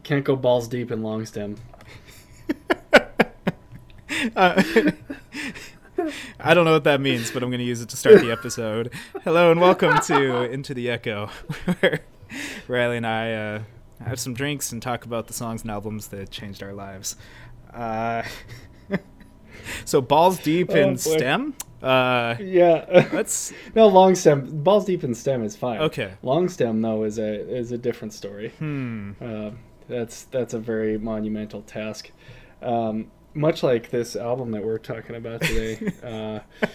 You can't go balls deep in long stem. Uh, I don't know what that means, but I'm going to use it to start the episode. Hello and welcome to Into the Echo, where Riley and I uh, have some drinks and talk about the songs and albums that changed our lives. Uh, so balls deep Oh, in boy. stem. Uh, Yeah. let's no long stem. Balls deep in stem is fine. Okay. Long stem though is a is a different story. hmm. Uh, that's that's a very monumental task. Um, much like this album that we're talking about today. uh,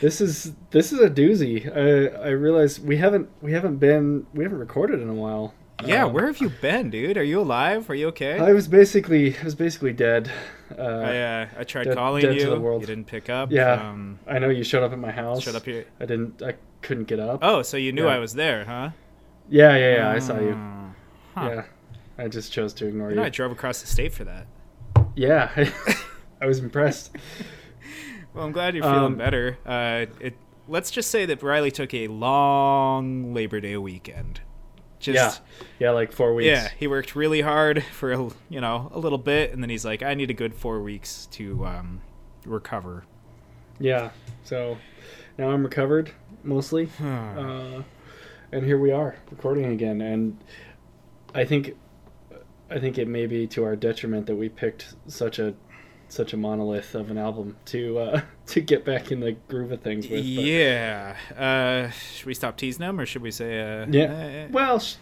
this is this is a doozy. I I realize we haven't we haven't been we haven't recorded in a while. Yeah, Um, where have you been, dude? Are you alive? Are you okay? I was basically I was basically dead. Uh, I, uh, I tried dead- calling dead to you. the world. You didn't pick up. Yeah. Um, I know you showed up at my house. showed up here. I didn't. I couldn't get up. Oh, so you knew Yeah. I was there, huh? Yeah, yeah, yeah. I saw you. Oh. Huh. Yeah, I just chose to ignore You know, you. I drove across the state for that. Yeah, I was impressed. Well, I'm glad you're feeling Um, better. Uh, it, let's just say that Riley took a long Labor Day weekend. Just, yeah, yeah, like four weeks. Yeah, he worked really hard for a, you know a little bit, and then he's like, "I need a good four weeks to um, recover." yeah. So now I'm recovered mostly, uh, and here we are recording again. And I think, I think it may be to our detriment that we picked such a such a monolith of an album to uh, to get back in the groove of things with. but- yeah. Uh, should we stop teasing them, or should we say? Uh, Yeah. uh, Well, sh-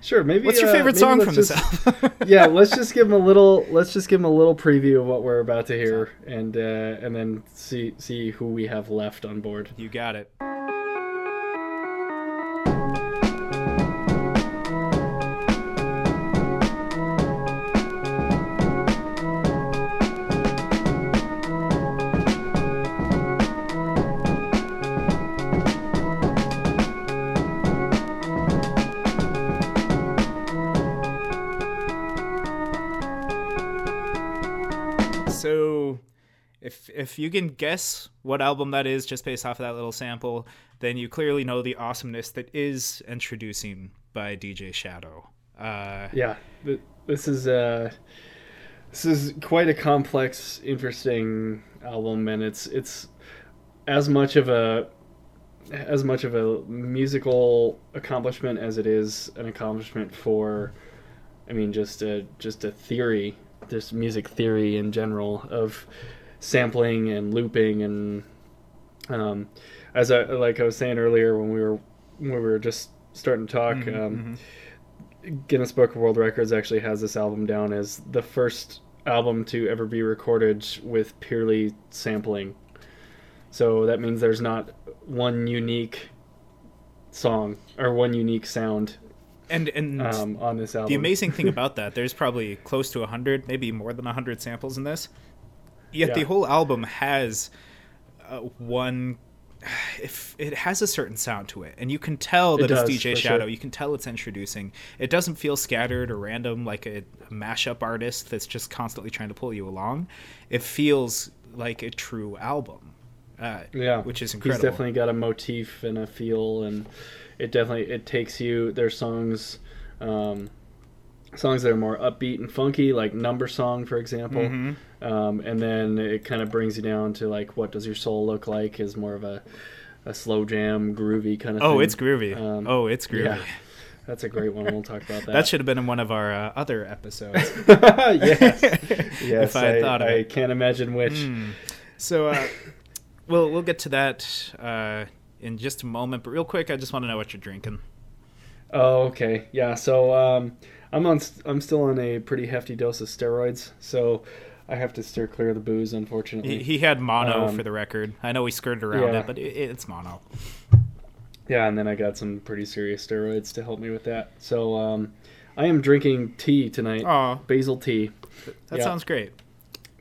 sure. Maybe. what's your uh, favorite song from this album? yeah, let's just give them a little. Let's just give him a little preview of what we're about to hear, and uh, and then see see who we have left on board. You got it. If you can guess what album that is just based off of that little sample, then you clearly know the awesomeness that is Endtroducing by DJ Shadow. Uh, Yeah, this is uh, this is quite a complex, interesting album, and it's it's as much of a as much of a musical accomplishment as it is an accomplishment for, I mean, just a just a theory, this music theory in general of sampling and looping and um, as I like I was saying earlier when we were when we were just starting to talk. mhm, um, mhm. Guinness Book of World Records actually has this album down as the first album to ever be recorded with purely sampling. So that means there's not one unique song or one unique sound And and um, on this album. the amazing thing about that, there's probably close to hundred, maybe more than hundred samples in this. Yet the whole album has uh, one. If it has a certain sound to it, and you can tell It that does, it's DJ Shadow, sure. you can tell it's Endtroducing. It doesn't feel scattered or random like a, a mashup artist that's just constantly trying to pull you along. It feels like a true album, uh, yeah, which is incredible. He's definitely got a motif and a feel, and it definitely it takes you. There's songs, um, songs that are more upbeat and funky, like Number Song, for example. Mhm. Um, and then it kind of brings you down to like what does your soul look like is more of a, a slow jam groovy kind of thing. Oh, thing. it's groovy. Um, oh, it's groovy. yeah. that's a great one we'll talk about that That should have been in one of our uh, other episodes. yes yes If I I, thought of I it. can't imagine which Hmm. So, uh, we'll we'll get to that uh, in just a moment. But real quick, I just want to know what you're drinking. oh okay yeah so um, i'm on i'm still on a pretty hefty dose of steroids so i have to steer clear of the booze unfortunately He, had mono Um, for the record. I know we skirted around yeah. it, but it, it's mono. Yeah, and then I got some pretty serious steroids to help me with that. So um, I am drinking tea tonight. Oh, Basil tea. that Yeah. sounds great.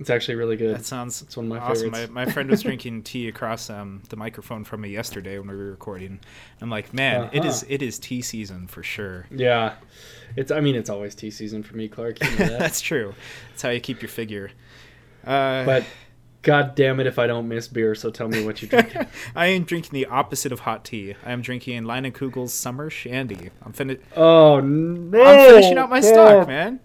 It's actually really good. That sounds It's one of my awesome. My, favorites. my friend was drinking tea across um, the microphone from me yesterday when we were recording. I'm like, man, it is Uh-huh. it is tea season for sure. yeah, it's. I mean, it's always tea season for me, Clark. You know that. That's true. That's how you keep your figure. Uh, but God damn it, if I don't miss beer. So tell me what you drink. I am drinking the opposite of hot tea. I am drinking Leinenkugel's Summer Shandy. I'm, fin- oh no! I'm finishing out my stock, man.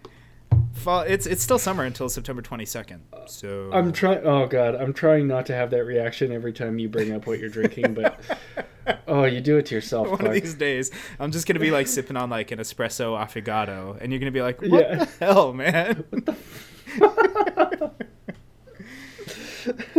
Fall. It's it's still summer until September 22nd. So I'm trying. Oh God, I'm trying not to have that reaction every time you bring up what you're drinking, but oh, you do it to yourself. one Clark. of these days, I'm just gonna be like sipping on like an espresso affogato, and you're gonna be like, "What Yeah. the hell, man?"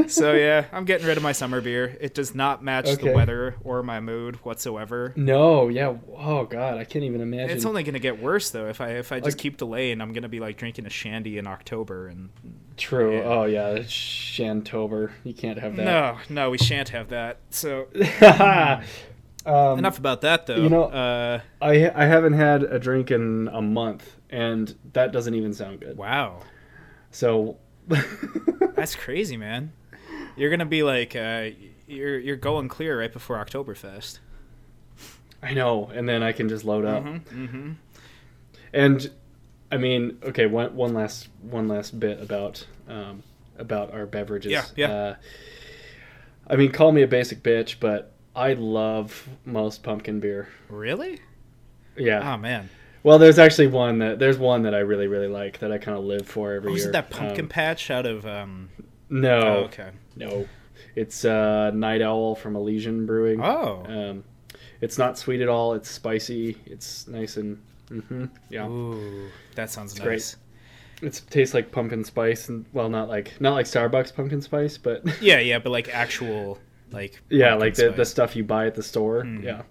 so yeah, I'm getting rid of my summer beer. It does not match Okay. the weather or my mood whatsoever. No, yeah. Oh God, I can't even imagine. It's only gonna get worse though if I if I just Like- keep delaying. I'm gonna be like drinking a shandy in October, and True. Yeah. Oh yeah, Shantober. You can't have that. no, no, we shan't have that. So um, enough about that though. you know- uh, I I haven't had a drink in a month, and that doesn't even sound good. wow, So. that's crazy, man. You're gonna be like, uh, you're you're going clear right before Oktoberfest. I know, and then I can just load up. Mm-hmm, mm-hmm. And I mean, okay, one one last one last bit about um, about our beverages. Yeah, yeah. Uh, I mean, call me a basic bitch, but I love most pumpkin beer. Really? Yeah. Oh man. Well, there's actually one that there's one that I really really like that I kind of live for every Oh, year. is it that pumpkin Um, patch out of? Um... no, Oh, okay. no, it's uh, Night Owl from Elysian Brewing. Oh. Um, it's not sweet at all. It's spicy. It's nice and hmm yeah. Ooh, that sounds It's great. nice. It tastes like pumpkin spice, and well, not like not like Starbucks pumpkin spice, but Yeah, yeah, but like actual, like yeah, like the, the stuff you buy at the store. Mm. Yeah,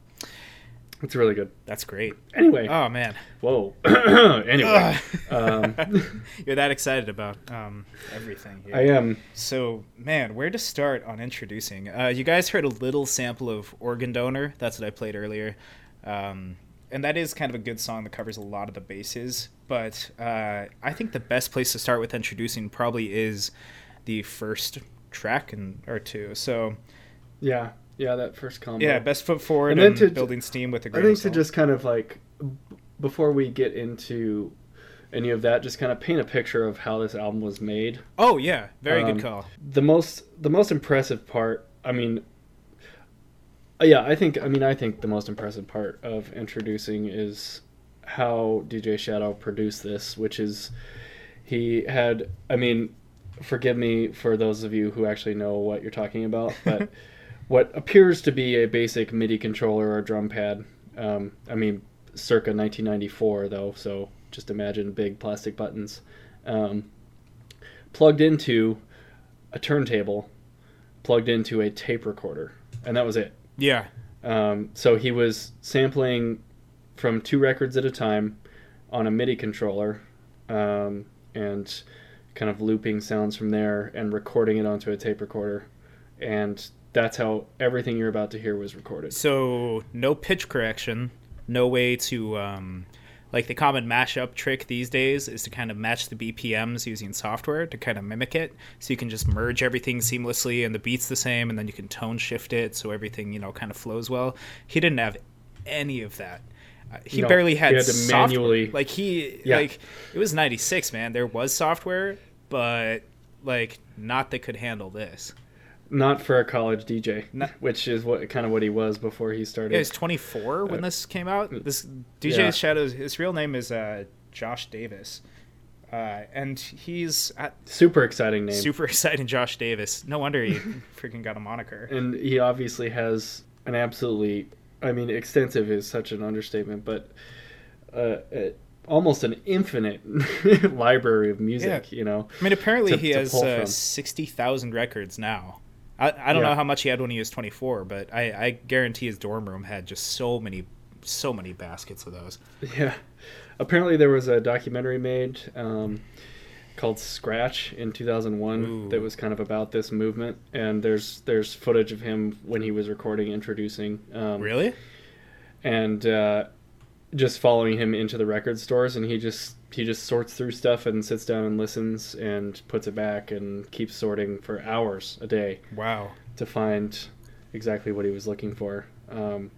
it's really good. That's great. Anyway, Oh man. whoa. anyway, um, You're that excited about um, everything. Here. I am. So, man, where to start on Endtroducing? Uh, you guys heard a little sample of Organ Donor. That's what I played earlier. Um, and that is kind of a good song that covers a lot of the bases. But uh, I think the best place to start with Endtroducing probably is the first track and or two. So, Yeah, yeah, that first combo. yeah, best foot forward And and, then to- building steam with a I great I think to just kind of like before we get into any of that, just kind of paint a picture of how this album was made. Oh, yeah. Very Um, good call. the most the most impressive part i mean uh, yeah i think i mean i think the most impressive part of Endtroducing is how dj shadow produced this which is he had i mean forgive me for those of you who actually know what you're talking about but what appears to be a basic midi controller or drum pad um, i mean circa 1994 though so just imagine big plastic buttons um, plugged into a turntable plugged into a tape recorder, and that was it. Yeah. Um, so he was sampling from two records at a time on a MIDI controller, um, and kind of looping sounds from there and recording it onto a tape recorder, and that's how everything you're about to hear was recorded. So no pitch correction, no way to um, like the common mashup trick these days is to kind of match the BPMs using software to kind of mimic it. So you can just merge everything seamlessly and the beat's the same, and then you can tone shift it so everything you know kind of flows well. He didn't have any of that. Uh, he No, barely had, he had to software. manually- like he Yeah. like it was 96 man there was software but like not that could handle this Not for a college DJ, No. which is what kind of what he was before he started. Yeah, he's 24 when Uh, this came out. This DJ yeah. Shadows, his real name is uh, Josh Davis, uh, and he's Super exciting name. super exciting. Josh Davis. No wonder he freaking got a moniker. and he obviously has an absolutely i mean extensive is such an understatement but uh, almost an infinite library of music you know I mean, apparently To- he to has uh, 60,000 records now. I, I don't Yeah. know how much he had when he was 24, but I, I guarantee his dorm room had just so many, so many baskets of those. yeah apparently there was a documentary made um, called scratch in 2001 Ooh. that was kind of about this movement and there's there's footage of him when he was recording Endtroducing um, Really? and uh, just following him into the record stores and he just he just sorts through stuff and sits down and listens and puts it back and keeps sorting for hours a day Wow. to find exactly what he was looking for um,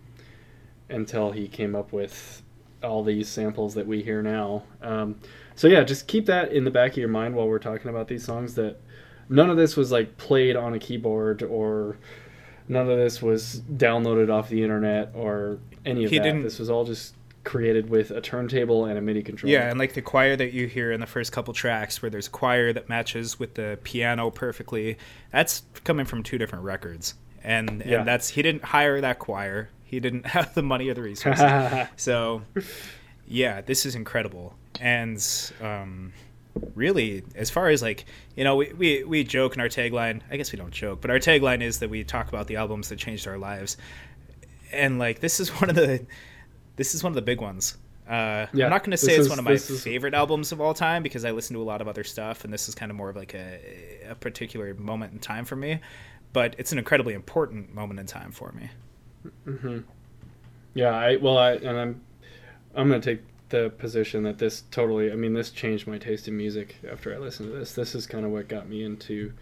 until he came up with all these samples that we hear now um, so yeah just keep that in the back of your mind while we're talking about these songs that none of this was like played on a keyboard or none of this was downloaded off the internet or any of He that didn't- this was all just created with a turntable and a MIDI controller. Yeah, and like the choir that you hear in the first couple tracks, where there's a choir that matches with the piano perfectly. That's coming from two different records, and Yeah. and that's he didn't hire that choir. He didn't have the money or the resources. so, yeah, this is incredible, and um, really, as far as like you know, we, we we joke in our tagline. I guess we don't joke, but our tagline is that we talk about the albums that changed our lives, and like this is one of the this is one of the big ones. Uh, Yeah, I'm not going to say it's is- one of my is- favorite albums of all time because I listen to a lot of other stuff, and this is kind of more of like a, a particular moment in time for me. But it's an incredibly important moment in time for me. Yeah, I well, I and I'm I'm gonna take the position that this totally. I mean, this changed my taste in music after I listened to this. This is kind of what got me into.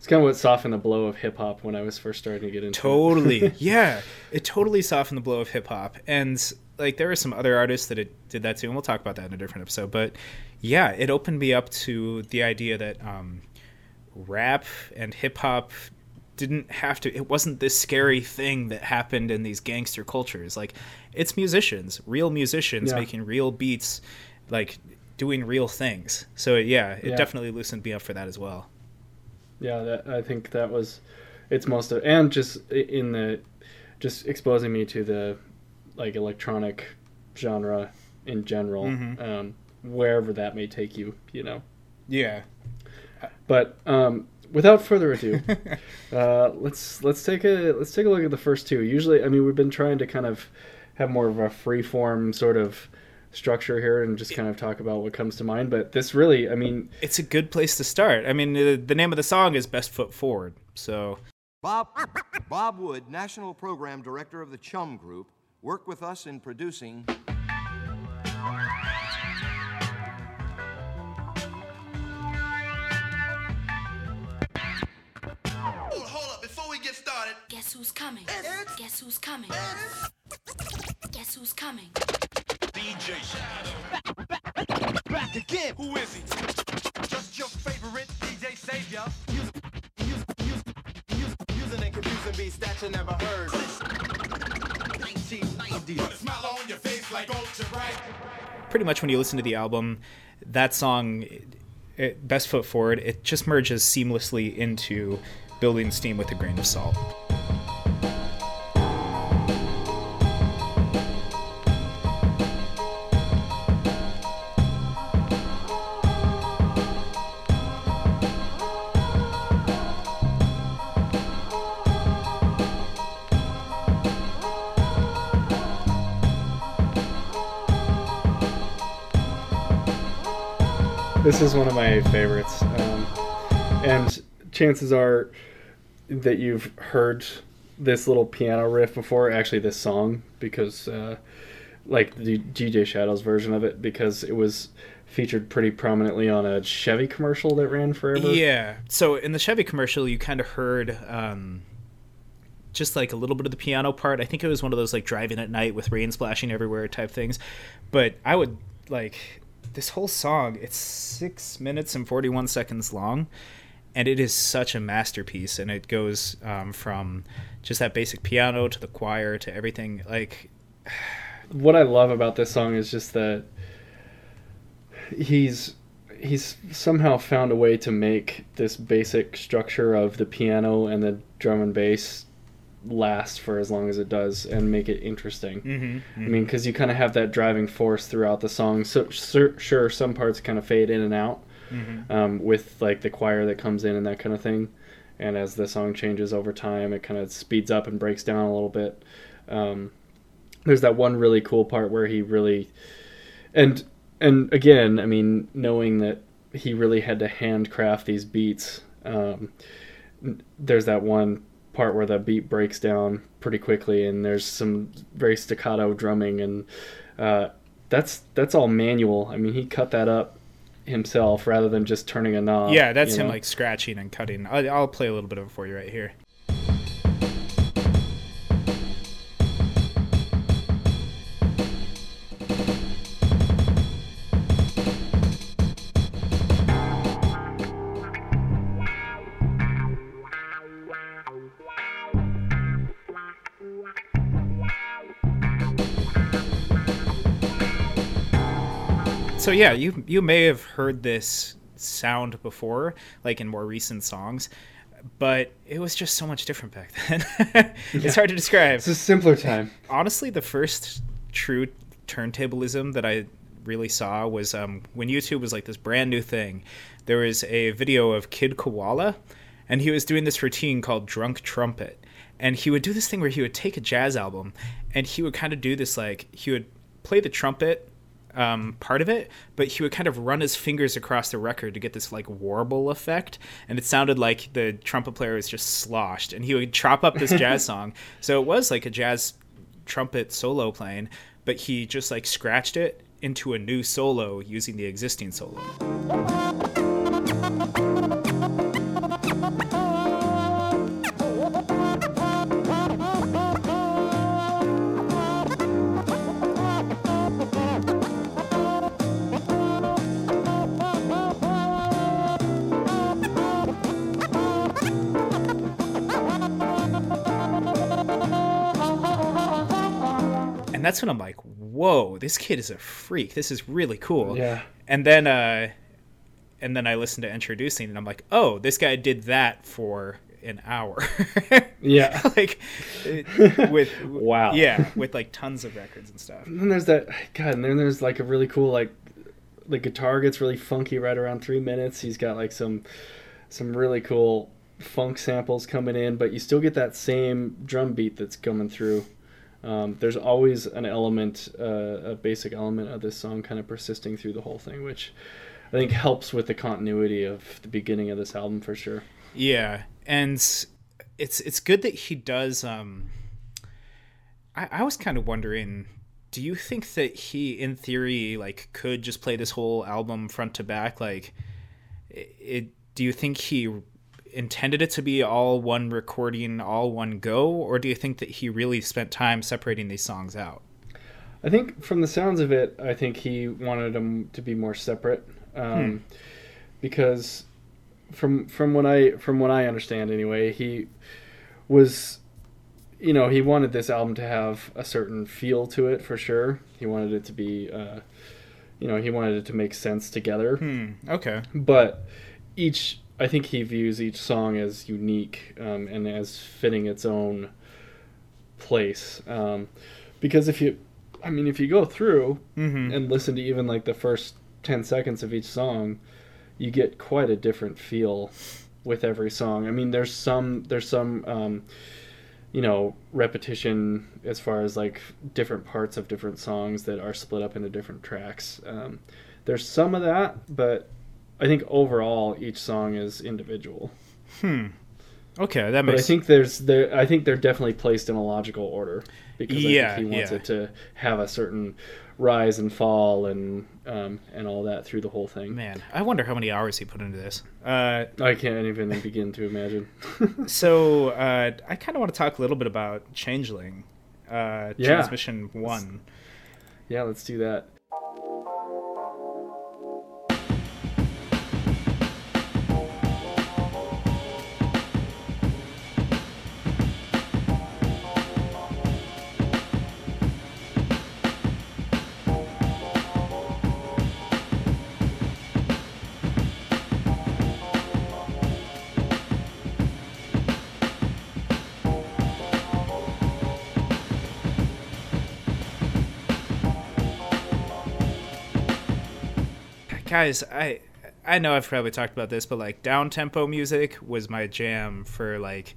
It's kind of what softened the blow of hip hop when I was first starting to get into. it. Totally, yeah, it totally softened the blow of hip hop, and like there are some other artists that it did that too, and we'll talk about that in a different episode. But yeah, it opened me up to the idea that um, rap and hip hop didn't have to it wasn't this scary thing that happened in these gangster cultures like it's musicians real musicians Yeah. making real beats like doing real things so yeah it Yeah. definitely loosened me up for that as well Yeah, that I think that was it's most of and just in the just exposing me to the like electronic genre in general, Mhm. um, wherever that may take you, you know. yeah But um, without further ado, uh, let's let's take a let's take a look at the first two. Usually, I mean, we've been trying to kind of have more of a free form sort of structure here and just kind of talk about what comes to mind. But this really, I mean, it's a good place to start i mean the, the name of the song is best foot forward so Bob, Bob Wood, National Program Director of the Chum Group, worked with us in producing Hold, hold up, before we get started, Guess who's coming? Guess who's coming? Guess who's coming? DJ Shadow. Back again. Who is he? Just your favorite DJ Savior. Using, using, using, using, using and confusing beats that you never heard. 1990. Put a smile on your face like ultra bright. pretty much when you listen to the album that song it, best foot forward it just merges seamlessly into building steam with a grain of salt This is one of my favorites, um, and chances are that you've heard this little piano riff before. Actually, this song because, uh, like the DJ Shadows version of it, because it was featured pretty prominently on a Chevy commercial that ran forever. yeah so in the chevy commercial you kind of heard um, just like a little bit of the piano part i think it was one of those like driving at night with rain splashing everywhere type things but i would like this whole song it's six minutes and 41 seconds long and it is such a masterpiece. And it goes um, from just that basic piano to the choir to everything. Like what I love about this song is just that he's he's somehow found a way to make this basic structure of the piano and the drum and bass last for as long as it does and make it interesting. mm-hmm, I mean, because you kind of have that driving force throughout the song. So sur- sure, some parts kind of fade in and out mm-hmm. um, with like the choir that comes in and that kind of thing. And as the song changes over time, it kind of speeds up and breaks down a little bit. Um, there's that one really cool part where he really, and and again, I mean, knowing that he really had to handcraft these beats. Um, there's that one part where the beat breaks down pretty quickly, and there's some very staccato drumming, and uh, that's that's all manual. I mean, he cut that up himself rather than just turning a knob. yeah that's him know? like scratching and cutting I, i'll play a little bit of it for you right here so yeah, you you may have heard this sound before, like in more recent songs, but it was just so much different back then. it's hard to describe. It's a simpler time. Honestly, the first true turntablism that I really saw was um, when YouTube was like this brand new thing. There was a video of Kid Koala, and he was doing this routine called Drunk Trumpet. And he would do this thing where he would take a jazz album and he would kind of do this like, he would play the trumpet um, part of it, but he would kind of run his fingers across the record to get this like warble effect, and it sounded like the trumpet player was just sloshed, and he would chop up this jazz song. So it was like a jazz trumpet solo playing, but he just like scratched it into a new solo using the existing solo. That's when I'm like, whoa, this kid is a freak. This is really cool. Yeah. And then uh and then I listened to Endtroducing and I'm like, oh, this guy did that for an hour. Yeah. like with Wow. Yeah, with like tons of records and stuff. And then there's that God, and then there's like a really cool like the guitar gets really funky right around three minutes. He's got like some some really cool funk samples coming in, but you still get that same drum beat that's coming through. Um, there's always an element, uh, a basic element of this song kind of persisting through the whole thing, which I think helps with the continuity of the beginning of this album for sure. Yeah, and it's it's good that he does. Um, I, I was kind of wondering, do you think that he, in theory, like could just play this whole album front to back? Like, it, it do you think he intended it to be all one recording, all one go, or do you think that he really spent time separating these songs out? I think from the sounds of it, I think he wanted them to be more separate, um, because from from what I from what I understand anyway, he was, you know, he wanted this album to have a certain feel to it for sure. He wanted it to be, uh, you know, he wanted it to make sense together Hmm. Okay. but each I think he views each song as unique um, and as fitting its own place. Um, because if you, I mean, if you go through Mm-hmm. and listen to even like the first ten seconds of each song, you get quite a different feel with every song. I mean, there's some there's some um, you know repetition as far as like different parts of different songs that are split up into different tracks. Um, there's some of that, but I think overall each song is individual. Hmm. Okay, that makes. But I think there's there I think they're definitely placed in a logical order because Yeah, I think he wants yeah. it to have a certain rise and fall and um, and all that through the whole thing. Man, I wonder how many hours he put into this. Uh, I can't even begin to imagine. so uh, I kind of want to talk a little bit about Changeling, uh, Yeah. Transmission One. yeah, let's do that. Guys, I I know I've probably talked about this, but like down tempo music was my jam for like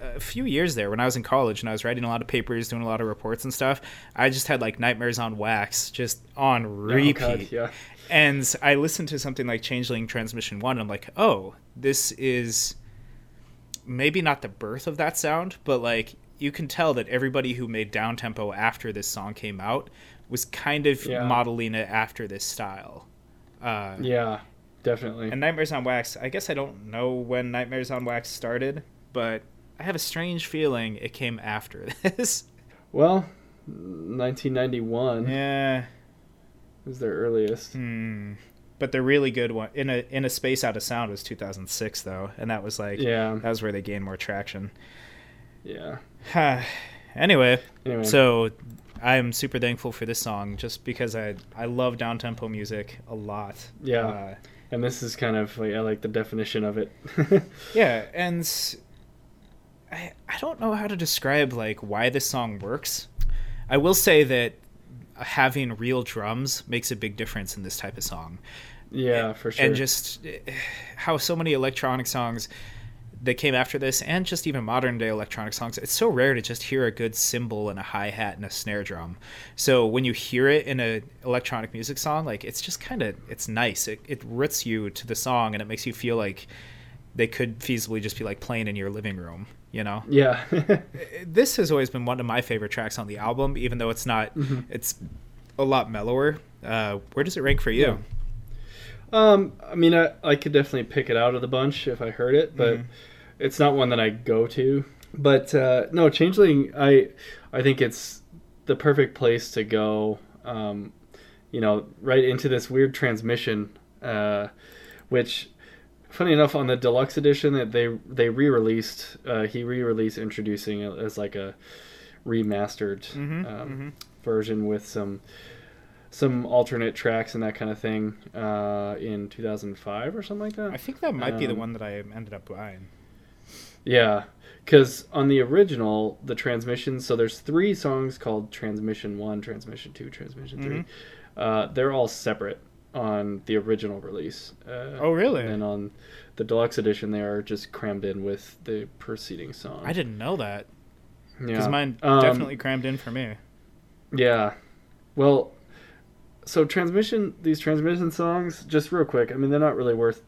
a few years there when I was in college and I was writing a lot of papers, doing a lot of reports and stuff. I just had like Nightmares on Wax just on repeat. Oh, God, yeah. And I listened to something like Changeling Transmission 1 and I'm like, "Oh, this is maybe not the birth of that sound, but like you can tell that everybody who made down tempo after this song came out was kind of Yeah. modeling it after this style." Uh, Yeah, definitely. and Nightmares on Wax, I guess I don't know when Nightmares on Wax started, but I have a strange feeling it came after this. well, 1991 yeah. was their earliest. Hmm. But the really good one in a in a space out of sound was 2006 though, and that was like Yeah. that was where they gained more traction. Yeah. anyway, Anyway. so I am super thankful for this song just because I I love down tempo music a lot. Yeah. Uh, And this is kind of like I like the definition of it. yeah, and I I don't know how to describe like why this song works. I will say that having real drums makes a big difference in this type of song. yeah, for sure. and just eh, how so many electronic songs that came after this and just even modern day electronic songs it's so rare to just hear a good cymbal and a hi-hat and a snare drum so when you hear it in a electronic music song like it's just kind of it's nice it, it roots you to the song and it makes you feel like they could feasibly just be like playing in your living room you know yeah. this has always been one of my favorite tracks on the album even though it's not it's a lot mellower uh, where does it rank for you Yeah. Um, I mean, I, I could definitely pick it out of the bunch if I heard it, but Mm-hmm. It's not one that I go to. But uh, no, Changeling, I I think it's the perfect place to go. Um, you know, right into this weird transmission, uh, which, funny enough, on the deluxe edition that they they re-released, uh, he re-released Endtroducing it as like a remastered Mhm, um, version with some some alternate tracks and that kind of thing uh, in 2005 or something like that. I think that might be the Um, one that I ended up buying. Yeah, because on the original, the transmission, so there's three songs called Transmission 1, Transmission 2, Transmission 3. Uh, they're all separate on the original release. Uh, Oh, really? And on the deluxe edition, they are just crammed in with the preceding song. I didn't know that Yeah, because mine Um, definitely crammed in for me. Yeah. Well, so transmission, these transmission songs, just real quick, I mean, they're not really worth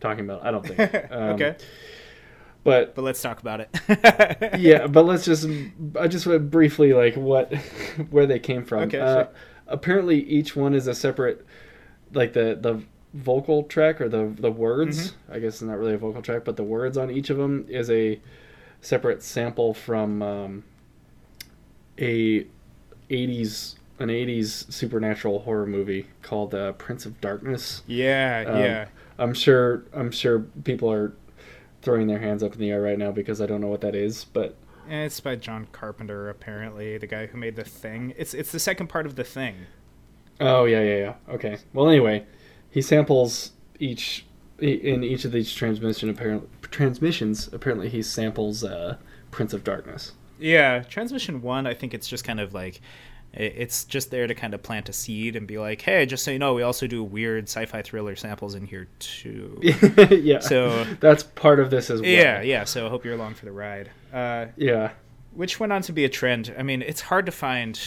talking about, I don't think. Um, okay, But but let's talk about it. yeah, but let's just I just want briefly like what where they came from. Okay, Uh, sure. apparently each one is a separate like the the vocal track or the the words. Mm-hmm. I guess it's not really a vocal track, but the words on each of them is a separate sample from um, a 80s an 80s supernatural horror movie called uh, Prince of Darkness. yeah, Um, yeah. I'm sure I'm sure people are throwing their hands up in the air right now because I don't know what that is, but And it's by John Carpenter, apparently the guy who made the Thing. It's it's the second part of the Thing. Oh yeah, yeah, yeah. Okay. Well, anyway, he samples each in each of these transmission apparent transmissions. Apparently, he samples uh, Prince of Darkness. Yeah, Transmission One. I think it's just kind of like it's just there to kind of plant a seed and be like, hey, just so you know, we also do weird sci-fi thriller samples in here too. yeah. So- that's part of this as well. yeah, yeah. So I hope you're along for the ride. Uh, Yeah. which went on to be a trend. I mean, it's hard to find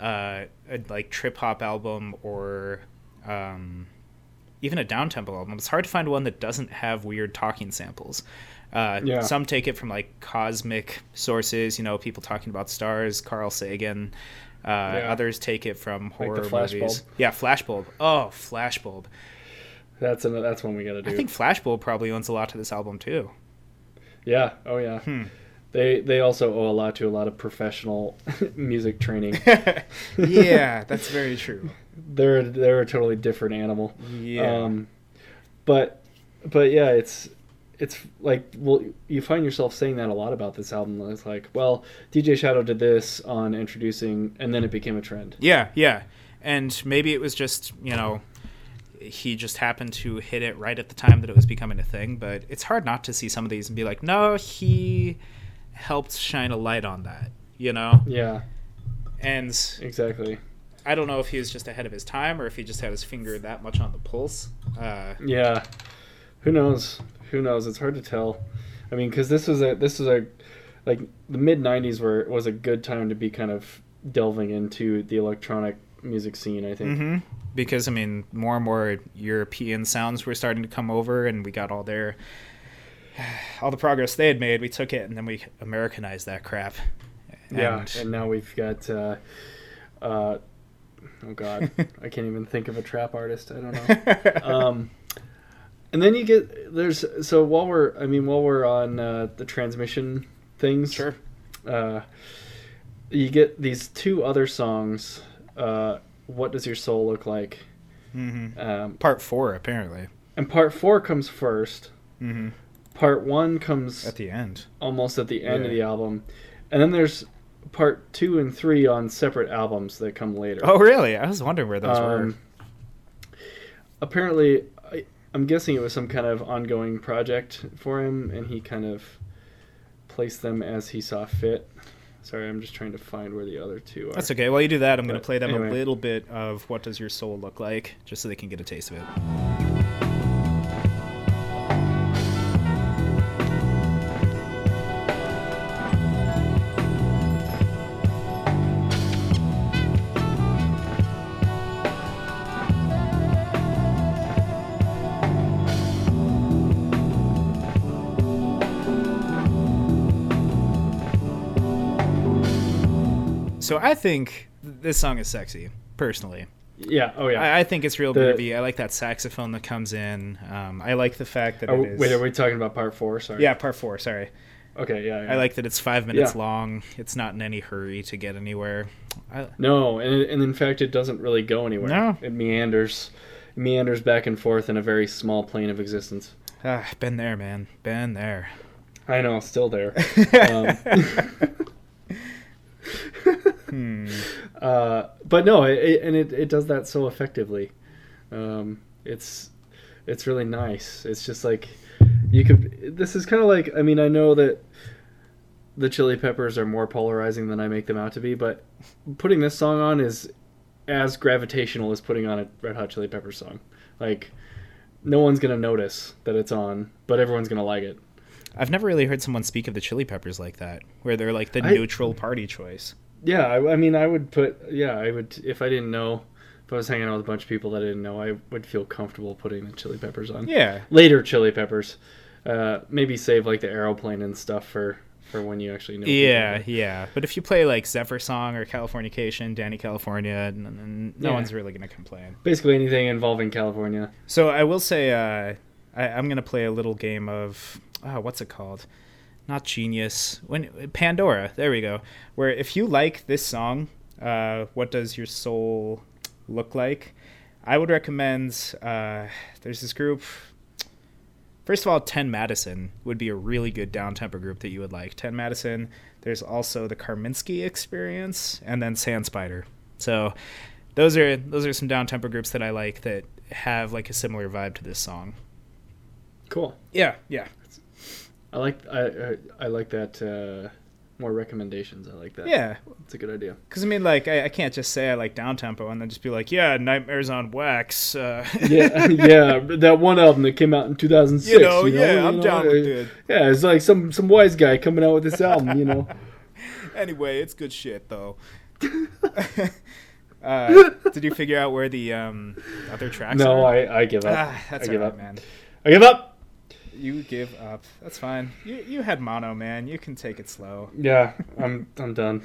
uh, a like trip hop album or um, even a down tempo album. It's hard to find one that doesn't have weird talking samples. Uh, Yeah. Some take it from like cosmic sources, you know, people talking about stars, Carl Sagan. Uh, Others take it from horror Flashbulb. movies. Yeah, Flashbulb. Oh, Flashbulb. That's an, that's one we got to do. I think Flashbulb probably owns a lot to this album too. Yeah. Oh yeah. Hmm. They they also owe a lot to a lot of professional music training. yeah, that's very true. they're they're a totally different animal. Yeah. Um, but but yeah, it's it's like well, you find yourself saying that a lot about this album. It's like, well, DJ Shadow did this on Endtroducing, and then it became a trend. Yeah, yeah. And maybe it was just, you know, he just happened to hit it right at the time that it was becoming a thing, but it's hard not to see some of these and be like, no, he helped shine a light on that, you know? Yeah, And exactly. I don't know if he was just ahead of his time or if he just had his finger that much on the pulse. Uh, Yeah, who knows? Who knows? It's hard to tell. I mean, because this was a this was a like the mid '90s where it was a good time to be kind of delving into the electronic music scene. I think. mhm. Because, I mean, more and more European sounds were starting to come over and we got all their. All the progress they had made, we took it and then we Americanized that crap. Yeah, And- and now we've got. Uh, uh, oh God, I can't even think of a trap artist. I don't know. um, and then you get there's so while we're I mean while we're on uh, the transmission things, Sure. Uh, you get these two other songs. Uh, what does your soul look like? hmm Um, Part four, apparently. and part four comes 1st Mm-hmm. Part one comes At the end. almost at the end of the album, and then there's part two and three on separate albums that come later. Oh, really? I was wondering where those were. Um, apparently, I, I'm guessing it was some kind of ongoing project for him, and he kind of placed them as he saw fit. Sorry, I'm just trying to find where the other two are. That's okay. While you do that, I'm going to play them anyway. a little bit of "What Does Your Soul Look Like," just so they can get a taste of it. So I think this song is sexy, personally. Yeah. Oh yeah. I, I think it's real The- groovy. I like that saxophone that comes in. Um, I like the fact that Are- it is. wait, are we talking about part four? Sorry. yeah, part four. Sorry. Okay. Yeah. yeah. I like that it's five minutes Yeah. long. It's not in any hurry to get anywhere. I, No, and and in fact, it doesn't really go anywhere. No. It meanders, it meanders back and forth in a very small plane of existence. ah, been there, man. Been there. I know, still there. um, Hmm. uh, but no, it, it, and it, it does that so effectively. Um, it's it's really nice. It's just like you could. This is kind of like I mean I know that the Chili Peppers are more polarizing than I make them out to be, but putting this song on is as gravitational as putting on a Red Hot Chili Peppers song. Like no one's gonna notice that it's on, but everyone's gonna like it. I've never really heard someone speak of the Chili Peppers like that, where they're like the I- neutral party choice. Yeah, I, I mean, I would put. Yeah, I would if I didn't know. If I was hanging out with a bunch of people that I didn't know, I would feel comfortable putting the Chili Peppers on. Yeah. Later Chili Peppers, uh, maybe save like the aeroplane and stuff for for when you actually know. people. Yeah, yeah. But if you play like Zephyr Song or Californication, Dani California, n- n- no Yeah. one's really going to complain. Basically anything involving California. So I will say, uh, I, I'm gonna play a little game of oh, what's it called? Not Genius. When Pandora. There we go. Where if you like this song, uh, what does your soul look like? I would recommend. Uh, there's this group. First of all, Ten Madison would be a really good down tempo group that you would like. Ten Madison. There's also the Karminsky Experience, and then Sand Spider. So those are those are some down tempo groups that I like that have like a similar vibe to this song. Cool. Yeah, yeah. I like I I, I like that. Uh, more recommendations. I like that. Yeah, it's a good idea. because I mean, like, I, I can't just say I like down tempo and then just be like, yeah, Nightmares on Wax. Uh, Yeah, yeah. That one album that came out in 2006. You know, yeah, I'm down with it. Yeah, it's like some some wise guy coming out with this album. You know. anyway, it's good shit though. uh, did you figure out where the um, other tracks No, are? I, I give up. Ah, that's I give alright, up. man. I give up. You give up. That's fine. You you had mono, man. You can take it slow. Yeah, I'm I'm done.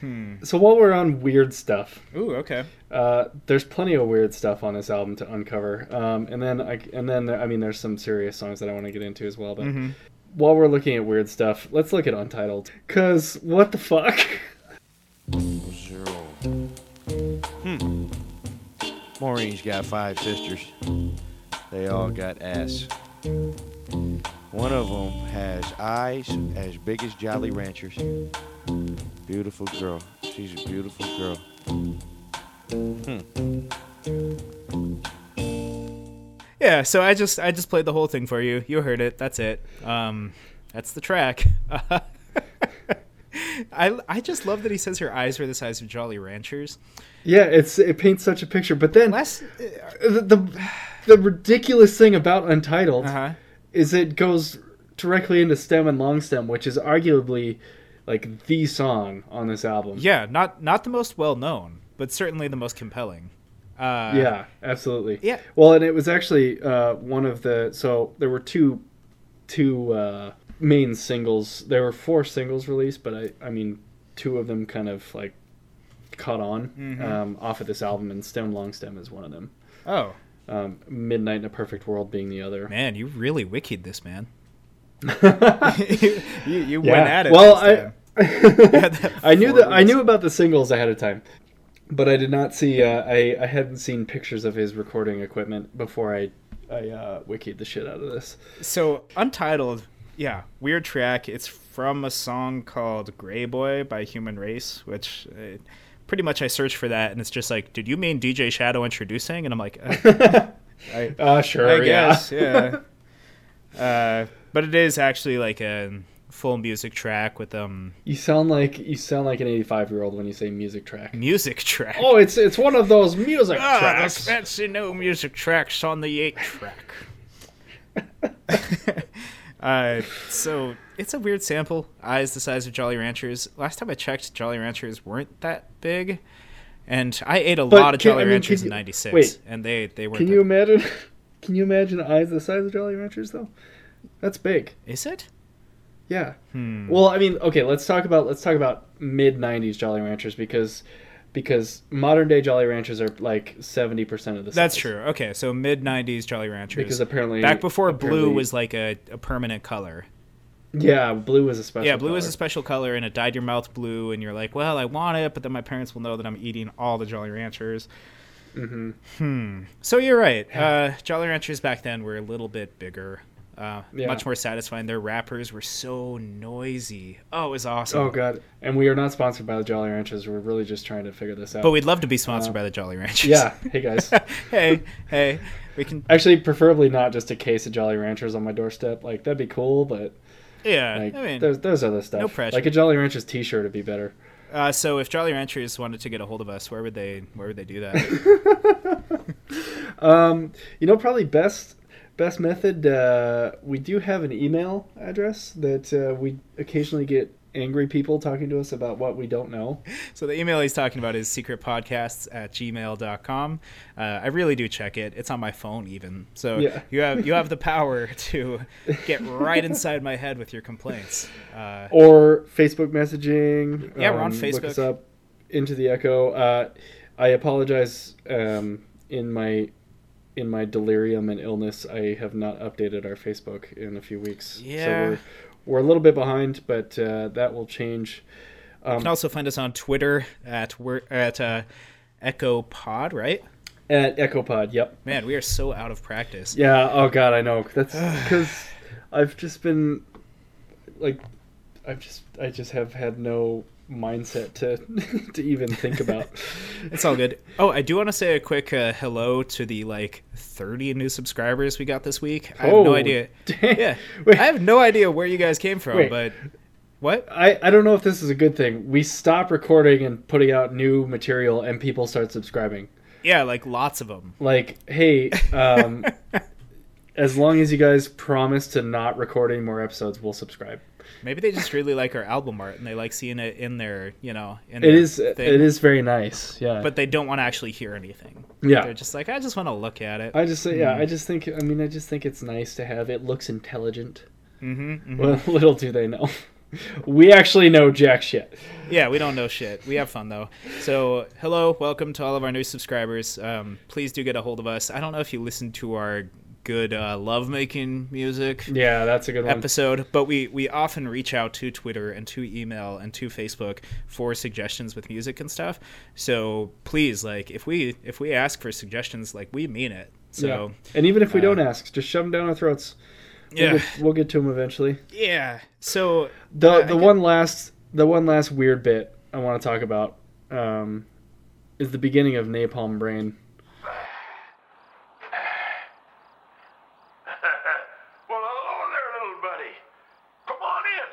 Hmm. So while we're on weird stuff, Ooh, okay. uh, there's plenty of weird stuff on this album to uncover. Um, and then I and then I mean there's some serious songs that I want to get into as well. But Mhm. while we're looking at weird stuff, let's look at Untitled. Cause what the fuck? Zero. Hmm. Maureen's got five sisters. They all got ass. One of them has eyes as big as Jolly Ranchers. Beautiful girl. She's a beautiful girl. Yeah, so I just I just played the whole thing for you. You heard it. That's it. Um, that's the track. I I just love that he says her eyes were the size of Jolly Ranchers. Yeah, it's it paints such a picture. But then Less. the, the the ridiculous thing about Untitled Uh huh. Is it goes directly into Stem and Long Stem, which is arguably like the song on this album. Yeah, not not the most well known, but certainly the most compelling. Uh, yeah, absolutely. Yeah. Well, and it was actually uh, one of the so there were two two uh, main singles. There were four singles released, but I I mean two of them kind of like caught on Mm-hmm. um, off of this album, and Stem Long Stem is one of them. Oh Um, Midnight in a Perfect World being the other. man, you really wikied this man. you you went at it. Well, I I knew that I knew about the singles ahead of time, but I did not see. Uh, I I hadn't seen pictures of his recording equipment before I I uh, wikied the shit out of this. so untitled yeah, weird track. It's from a song called "Gray Boy" by Human Race, which uh, pretty much I search for that, and it's just like, did you mean DJ Shadow Endtroducing? And I'm like, uh, I, Uh, sure. I yeah. guess, yeah. uh, but it is actually like a full music track with um You sound like you sound like an 85 year old when you say music track. music track. Oh, it's it's one of those music Ah, tracks. fancy no music tracks on the eight track. uh, so it's a weird sample. Eyes the size of Jolly Ranchers. Last time I checked, Jolly Ranchers weren't that big, and I ate a But lot of can- Jolly I mean, Ranchers can in '96, wait. and they they weren't. Can you imagine? Can you imagine eyes the size of Jolly Ranchers though? That's big. Is it? Yeah. Hmm. Well, I mean, okay, let's talk about let's talk about mid '90s Jolly Ranchers because because modern day Jolly Ranchers are like 70 percent of the. That's size. true. Okay, so mid '90s Jolly Ranchers. Because apparently back before blue was like a, a permanent color. Yeah, blue was a special. yeah, blue is a color. special color, and it dyed your mouth blue, and you're like, well, I want it, but then my parents will know that I'm eating all the Jolly Ranchers. Mm-hmm. Hmm. So you're right. Uh, Jolly Ranchers back then were a little bit bigger, uh, Yeah. much more satisfying. Their wrappers were so noisy. Oh, it was awesome. Oh god, and we are not sponsored by the Jolly Ranchers. We're really just trying to figure this out. But we'd love to be sponsored Uh, by the Jolly Ranchers. yeah, hey guys. hey, hey, we can. Actually, preferably not just a case of Jolly Ranchers on my doorstep. Like that'd be cool, but Yeah, like I mean, there's there's other stuff. no pressure. Like a Jolly Ranchers T-shirt would be better. uh, so if Jolly Ranchers wanted to get a hold of us, where would they? Where would they do that? Um, you know, probably best best method. Uh, we do have an email address that uh, we occasionally get angry people talking to us about what we don't know. So the email he's talking about is secretpodcasts at gmail.com. Uh, I really do check it. It's on my phone even. So Yeah. you have you have the power to get right inside my head with your complaints. Uh, or Facebook messaging. Yeah, we're on Look us Facebook. up into the Echo. Uh, I apologize. Um, in my in my delirium and illness, I have not updated our Facebook in a few weeks. Yeah. So we're we're a little bit behind, but uh, that will change. you can also find us on Twitter at we're at uh, Echo Pod, right? At EchoPod. Yep. Man, we are so out of practice. Yeah. Oh God, I know. That's because I've just been like, I've just I just have had no mindset to to even think about. It's all good. Oh, I do want to say a quick uh, hello to the like 30 new subscribers we got this week. I have no Oh, idea. dang. Yeah, Wait. I have no idea where you guys came from, Wait. but what? I, I don't know if this is a good thing. We stop recording and putting out new material, and people start subscribing. Yeah, like lots of them. Like, hey, um, as long as you guys promise to not record any more episodes, we'll subscribe. Maybe they just really like our album art and they like seeing it in their, you know, in It their is thing. it is very nice. Yeah, But they don't want to actually hear anything. yeah. They're just like, I just want to look at it. I just yeah, Hmm. I just think I mean I just think it's nice to have it looks intelligent. mm-hmm, Well, little do they know. We actually know jack shit. Yeah, we don't know shit. We have fun though. So, hello, welcome to all of our new subscribers. Um, please do get a hold of us. I don't know if you listened to our good uh, lovemaking music Yeah, that's a good one. episode, but we we often reach out to Twitter and to email and to Facebook for suggestions with music and stuff. So please, like, if we if we ask for suggestions, like we mean it. So yeah. and even if we uh, don't ask, just shove them down our throats. We'll yeah, get, we'll get to them eventually. yeah. So The I the get- one last the one last weird bit I want to talk about um, is the beginning of Napalm Brain. well, hello there, little buddy. Come on in.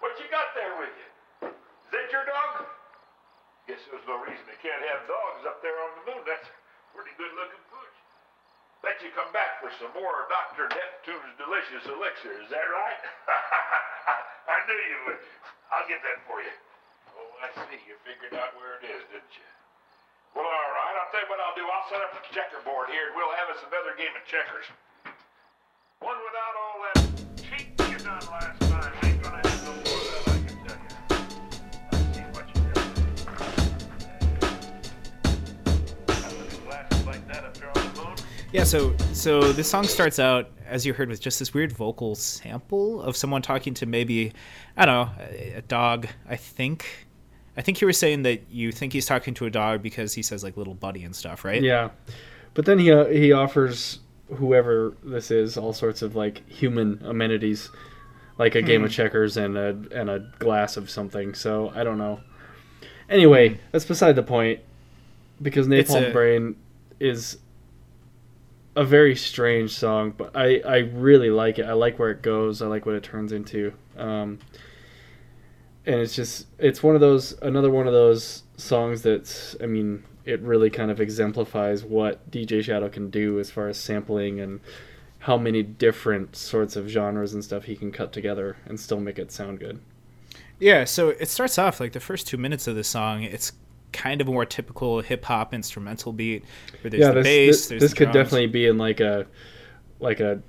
What you got there with you? Is that your dog? Guess there's no reason they can't have dogs up there on the moon. That's pretty good looking pooch. Bet you come back for some more Dr. Neptune's delicious elixir. Is that right? I knew you would. I'll get that for you. Oh, I see. You figured out where it is, didn't you? Well, all right. I'll tell you what I'll do. I'll set up a checkerboard here, and we'll have us another game of checkers. One without Yeah, so so the song starts out as you heard with just this weird vocal sample of someone talking to maybe I don't know a, a dog. I think I think you were saying that you think he's talking to a dog because he says like little buddy and stuff, right? Yeah, but then he uh, he offers whoever this is all sorts of like human amenities, like a game of checkers and a and a glass of something. So I don't know. Anyway, that's beside the point because Napalm a- Brain is a very strange song, but I I really like it. I like where it goes. I like what it turns into. Um, and it's just it's one of those another one of those songs that's I mean it really kind of exemplifies what DJ Shadow can do as far as sampling and how many different sorts of genres and stuff he can cut together and still make it sound good. Yeah, so it starts off like the first two minutes of the song. It's kind of a more typical hip hop instrumental beat where there's yeah, the this bass. this, there's this could drums. definitely be in like a like a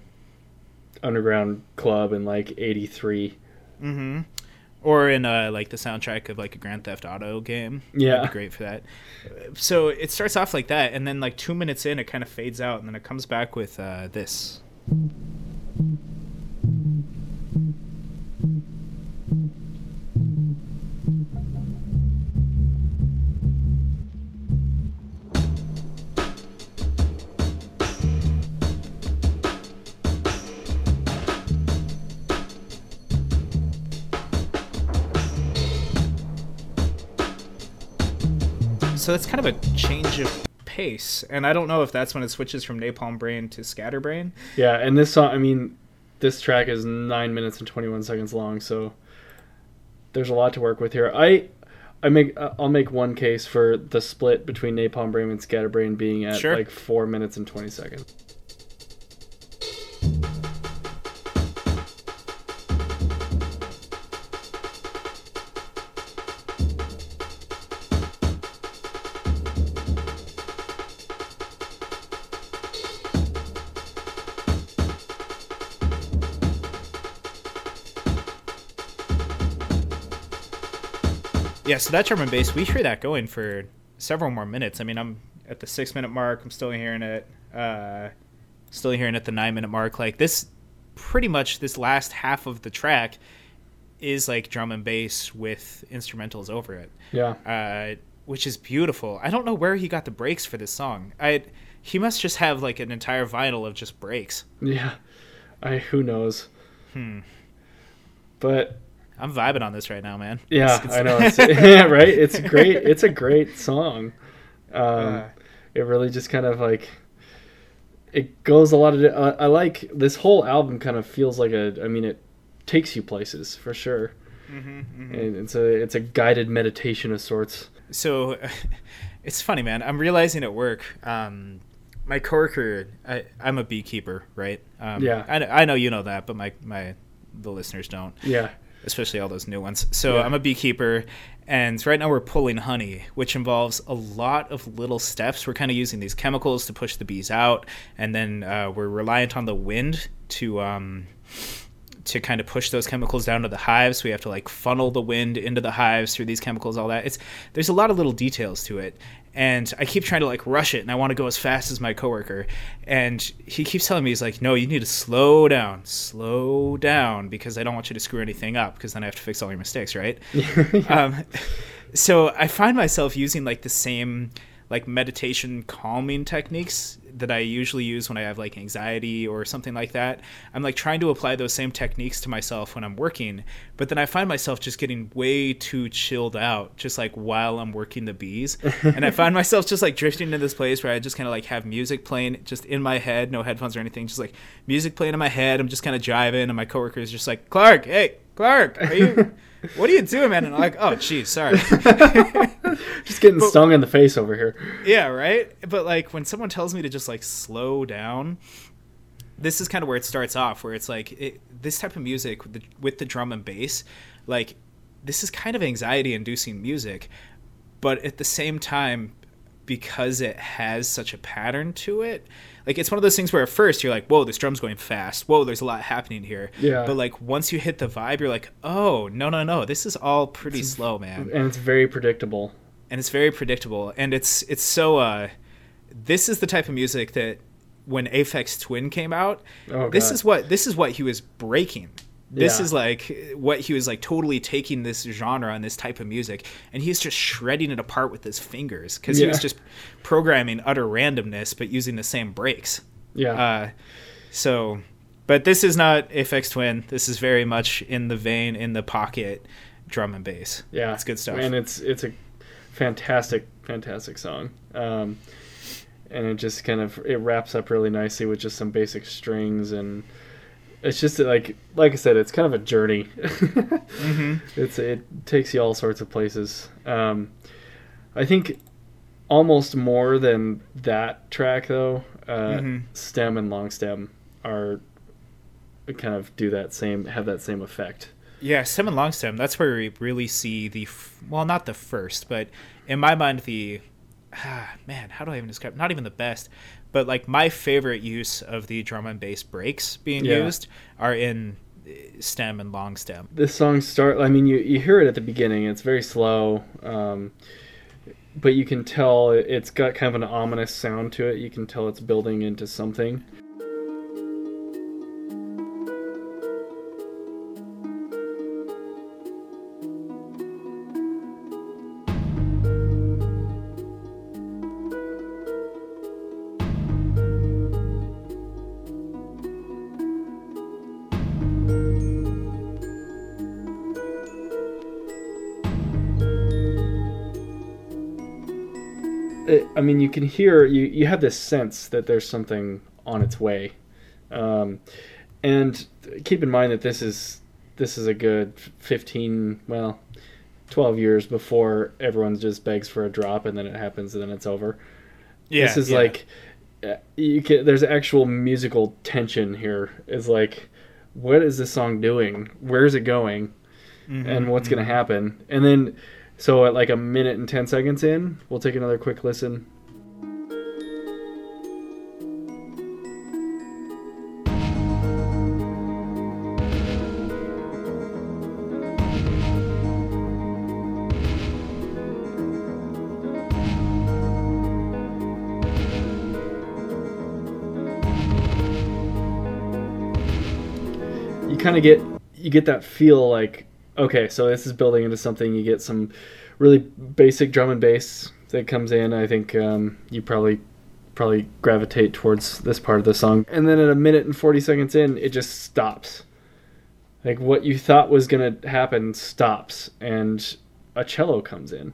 underground club in like 83. Mm-hmm. or in uh, like the soundtrack of like a Grand Theft Auto game. Yeah. That'd be great for that. So it starts off like that, and then like two minutes in, it kind of fades out, and then it comes back with uh, this. So it's kind of a change of pace, and I don't know if that's when it switches from Napalm Brain to Scatterbrain. Yeah, and this song I mean this track is 9 minutes and 21 seconds long, so there's a lot to work with here. I I make uh, I'll make one case for the split between Napalm Brain and Scatterbrain being at Sure. like 4 minutes and 20 seconds. Yeah, so that drum and bass, we hear that going for several more minutes. I mean, I'm at the six minute mark. I'm still hearing it. Uh, still hearing it at the nine minute mark. Like this, pretty much this last half of the track is like drum and bass with instrumentals over it, Yeah. uh, which is beautiful. I don't know where he got the breaks for this song. I he must just have like an entire vinyl of just breaks. Yeah. I who knows. Hmm. But I'm vibing on this right now, man. yeah, It's- it's- I know. It's, yeah, right. It's great. It's a great song. Um, it really just kind of like it goes a lot of. Uh, I like this whole album. Kind of feels like a. I mean, it takes you places for sure. Mm-hmm, And it's a it's a guided meditation of sorts. so it's funny man i'm realizing at work um my coworker I, i'm a beekeeper right um Yeah. I, I know you know that but my my the listeners don't Yeah. Especially all those new ones so Yeah. i'm a beekeeper and right now we're pulling honey which involves a lot of little steps we're kind of using these chemicals to push the bees out and then uh, we're reliant on the wind to um to kind of push those chemicals down to the hives. We have to like funnel the wind into the hives through these chemicals, all that. It's there's a lot of little details to it. And I keep trying to like rush it and I want to go as fast as my coworker. And he keeps telling me he's like, "No, you need to slow down. Slow down because I don't want you to screw anything up because then I have to fix all your mistakes, right?" um, so I find myself using like the same like meditation calming techniques that I usually use when I have like anxiety or something like that. I'm like trying to apply those same techniques to myself when I'm working, but then I find myself just getting way too chilled out just like while I'm working the bees. and I find myself just like drifting into this place where I just kind of like have music playing just in my head, no headphones or anything, just like music playing in my head. I'm just kind of driving, and my coworker is just like, "Clark, hey, Clark, are you what are you doing, man?" And I'm like, "Oh, geez, sorry." Just getting stung in the face over here. yeah, right. But like when someone tells me to just like slow down, this is kind of where it starts off. Where it's like it, this type of music with the, with the drum and bass, like this is kind of anxiety-inducing music, but at the same time, because it has such a pattern to it. Like it's one of those things where at first you're like, "Whoa, this drum's going fast. Whoa, there's a lot happening here." Yeah. But like once you hit the vibe, you're like, "Oh, no, no, no. This is all pretty slow, man." And it's very predictable. and it's very predictable and it's it's so uh this is the type of music that when Aphex Twin came out Oh, this is what this is what he was breaking this Yeah. is like what he was like totally taking this genre and this type of music and he's just shredding it apart with his fingers because he was just programming utter randomness but using the same breaks Yeah. Uh, so, but this is not Aphex Twin. This is very much in the vein, in the pocket, drum and bass. Yeah, it's good stuff. and it's it's a fantastic, fantastic song. Um, and it just kind of it wraps up really nicely with just some basic strings and it's just like like I said, it's kind of a journey. hmm It's it takes you all sorts of places. Um, I think almost more than that track though. Uh, Mhm. Stem and long stem are kind of do that same have that same effect. Yeah, stem and long stem. That's where we really see the f- well, not the first, but in my mind, the ah, man, how do I even describe? Not even the best, but like my favorite use of the drum and bass breaks being Yeah. used are in uh, stem and long stem. this song start i mean you, you hear it at the beginning it's very slow um, but you can tell it- it's got kind of an ominous sound to it you can tell it's building into something I mean, you can hear you. You have this sense that there's something on its way, um, and keep in mind that this is this is a good fifteen, well, twelve years before everyone just begs for a drop, and then it happens, and then it's over. Yeah, this is yeah. like uh, you can. There's actual musical tension here. Is like, what is this song doing? Where's it going? Mhm, and what's mhm. going to happen. And then, so at like a minute and 10 seconds in, we'll take another quick listen. You kind of get you get that feel like okay, so this is building into something. You get some really basic drum and bass that comes in. I think um, you probably probably gravitate towards this part of the song, and then at a minute and forty seconds in, it just stops. Like what you thought was gonna happen stops, and a cello comes in.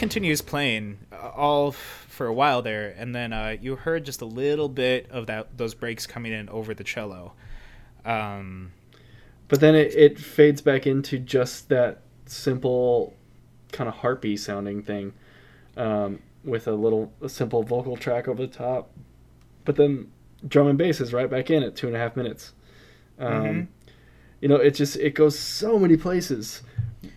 Continues playing uh, all for a while there, and then uh, you heard just a little bit of that those breaks coming in over the cello. Um, But then it, it fades back into just that simple kind of harpy sounding thing um, with a little a simple vocal track over the top. But then drum and bass is right back in at two and a half minutes. Um, Mhm. You know, it just it goes so many places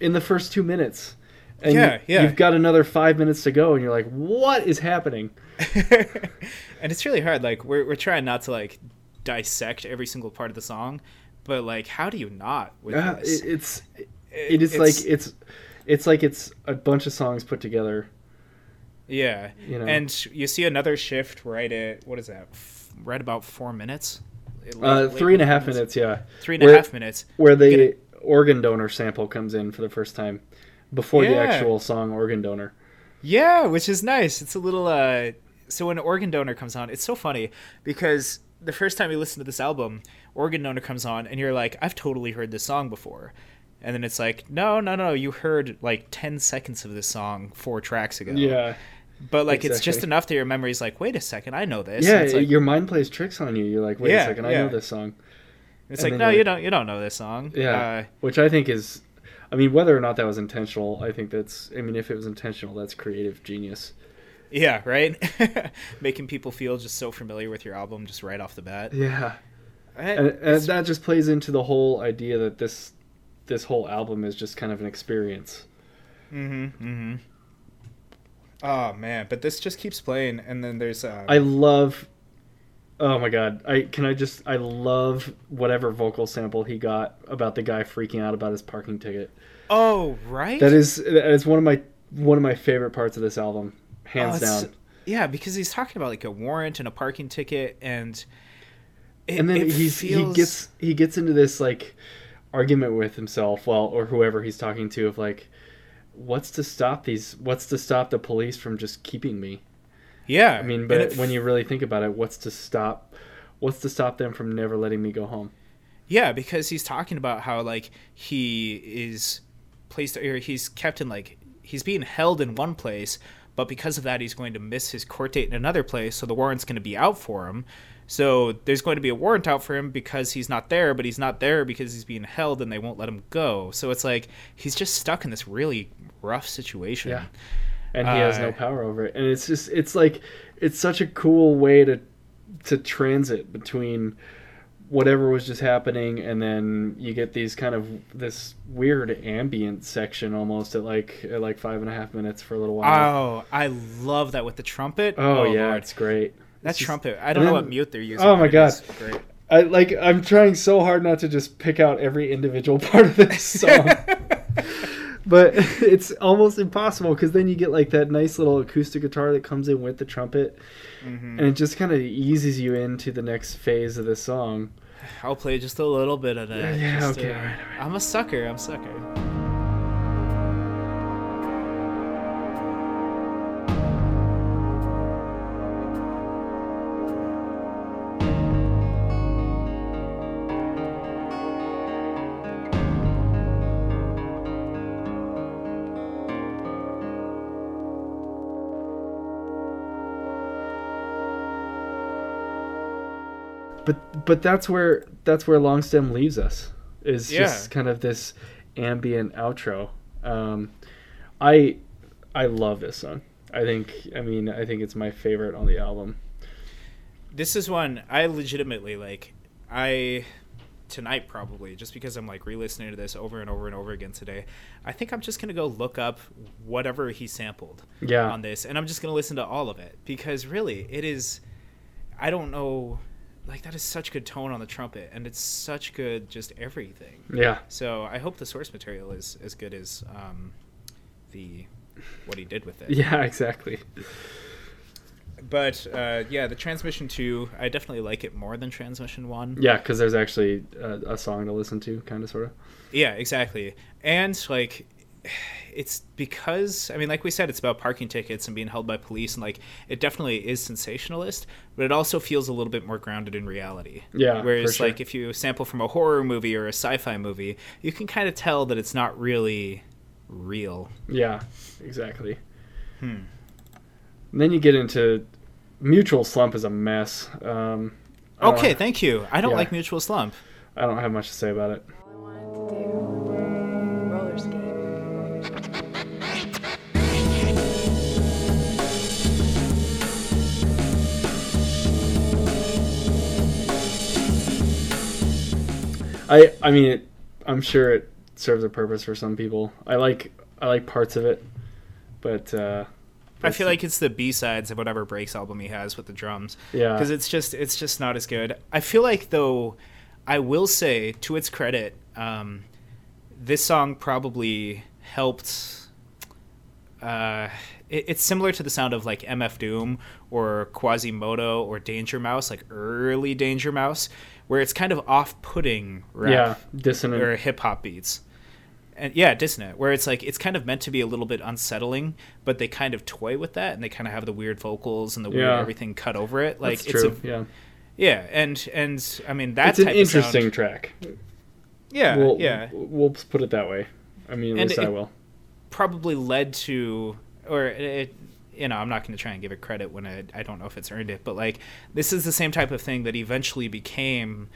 in the first two minutes. And Yeah, you, yeah. You've got another five minutes to go, and you're like, "What is happening?" and it's really hard. Like we're we're trying not to like dissect every single part of the song, but like how do you not with Uh, this? it, it's it is like it's it's like it's a bunch of songs put together. yeah, you know. and you see another shift right at what is that? F- right about four minutes. Late- Uh, late three and a half performance. minutes, yeah. Three and a half minutes. Where the organ donor sample comes in for the first time before the actual song organ donor. Yeah, which is nice. It's a little uh so when organ donor comes on, it's so funny because the first time you listen to this album, organ donor comes on and you're like, I've totally heard this song before. And then it's like, no, no, no, you heard like 10 seconds of this song four tracks ago. Yeah. But like it's just enough that your memory's like, wait a second, I know this. Yeah, it's like, your mind plays tricks on you. You're like, wait Yeah, a second, I yeah. know this song. it's and like no, you like- don't you don't know this song. Yeah. Uh, Which I think is I mean, whether or not that was intentional, I think that's I mean, if it was intentional, that's creative genius. yeah, right? Making people feel just so familiar with your album just right off the bat. Yeah. And, and that just plays into the whole idea that this this whole album is just kind of an experience. Mm-hmm. Mm-hmm. Oh man, but this just keeps playing, and then there's uh, I love Oh my god! I can I just I love whatever vocal sample he got about the guy freaking out about his parking ticket. Oh, right. That is that is one of my one of my favorite parts of this album, hands Oh, down. Yeah, because he's talking about like a warrant and a parking ticket, and it, and then he's he gets he gets into this like argument with himself, well, or whoever he's talking to, of like, what's to stop these? What's to stop the police from just keeping me? Yeah. I mean, but when you really think about it, what's to stop? What's to stop them from never letting me go home? Yeah, because he's talking about how like he is placed or he's kept in like he's being held in one place, but because of that he's going to miss his court date in another place, so the warrant's going to be out for him. So there's going to be a warrant out for him because he's not there, but he's not there because he's being held and they won't let him go. So it's like he's just stuck in this really rough situation. Yeah. And he has no Uh, power over it and it's just it's like it's such a cool way to to transit between whatever was just happening and then you get these kind of this weird ambient section almost at like at like five and a half minutes for a little while Oh, I love that with the trumpet. oh, yeah Lord. it's great that It's just- trumpet. I don't know then- what mute they're using. Oh my but it is God. great. I like I'm trying so hard not to just pick out every individual part of this song. But it's almost impossible because then you get like that nice little acoustic guitar that comes in with the trumpet Mm-hmm. and it just kind of eases you into the next phase of the song. I'll play just a little bit of that. Yeah, okay, uh, alright, I'm a sucker. I'm a sucker. But that's where that's where Long Stem leaves us. Is just kind of this ambient outro. Um, I I love this song. I think I mean I think it's my favorite on the album. This is one I legitimately like. I tonight probably just because I'm like re-listening to this over and over and over again today. I think I'm just gonna go look up whatever he sampled Yeah. on this, and I'm just gonna listen to all of it because really it is. I don't know. Like that is such good tone on the trumpet, and it's such good just everything. Yeah. So I hope the source material is as good as um, the what he did with it. Yeah, exactly. But uh, yeah, the transmission two, I definitely like it more than transmission one. Yeah, because there's actually a, a song to listen to, kind of, sort of. Yeah, exactly. And like, it's because I mean, like we said, it's about parking tickets and being held by police, and like it definitely is sensationalist, but it also feels a little bit more grounded in reality. Yeah, Whereas sure. like if you sample from a horror movie or a sci-fi movie, you can kind of tell that it's not really real. Yeah, exactly. Hmm. And then you get into Mutual Slump is a mess. Um, I don't- Okay, thank you. I don't Yeah. like Mutual Slump. I don't have much to say about it. I I mean, it, I'm sure it serves a purpose for some people. I like I like parts of it, but uh, I feel like it's the B sides of whatever Breaks album he has with the drums. Yeah. because it's just it's just not as good. I feel like though, I will say to its credit, um, this song probably helped. Uh, it, it's similar to the sound of like MF Doom or Quasimoto or Danger Mouse, like early Danger Mouse, where it's kind of off-putting rap yeah, dissonant. or hip hop beats. And yeah, dissonant, where it's like it's kind of meant to be a little bit unsettling, but they kind of toy with that and they kind of have the weird vocals and the weird Yeah. everything cut over it. Like That's it's true. a yeah, yeah, and and I mean that's an interesting sound- track. yeah, we'll, yeah, We'll put it that way. I mean, at And least I it- will. probably led to or it, you know i'm not going to try and give it credit when I, I don't know if it's earned it but like this is the same type of thing that eventually became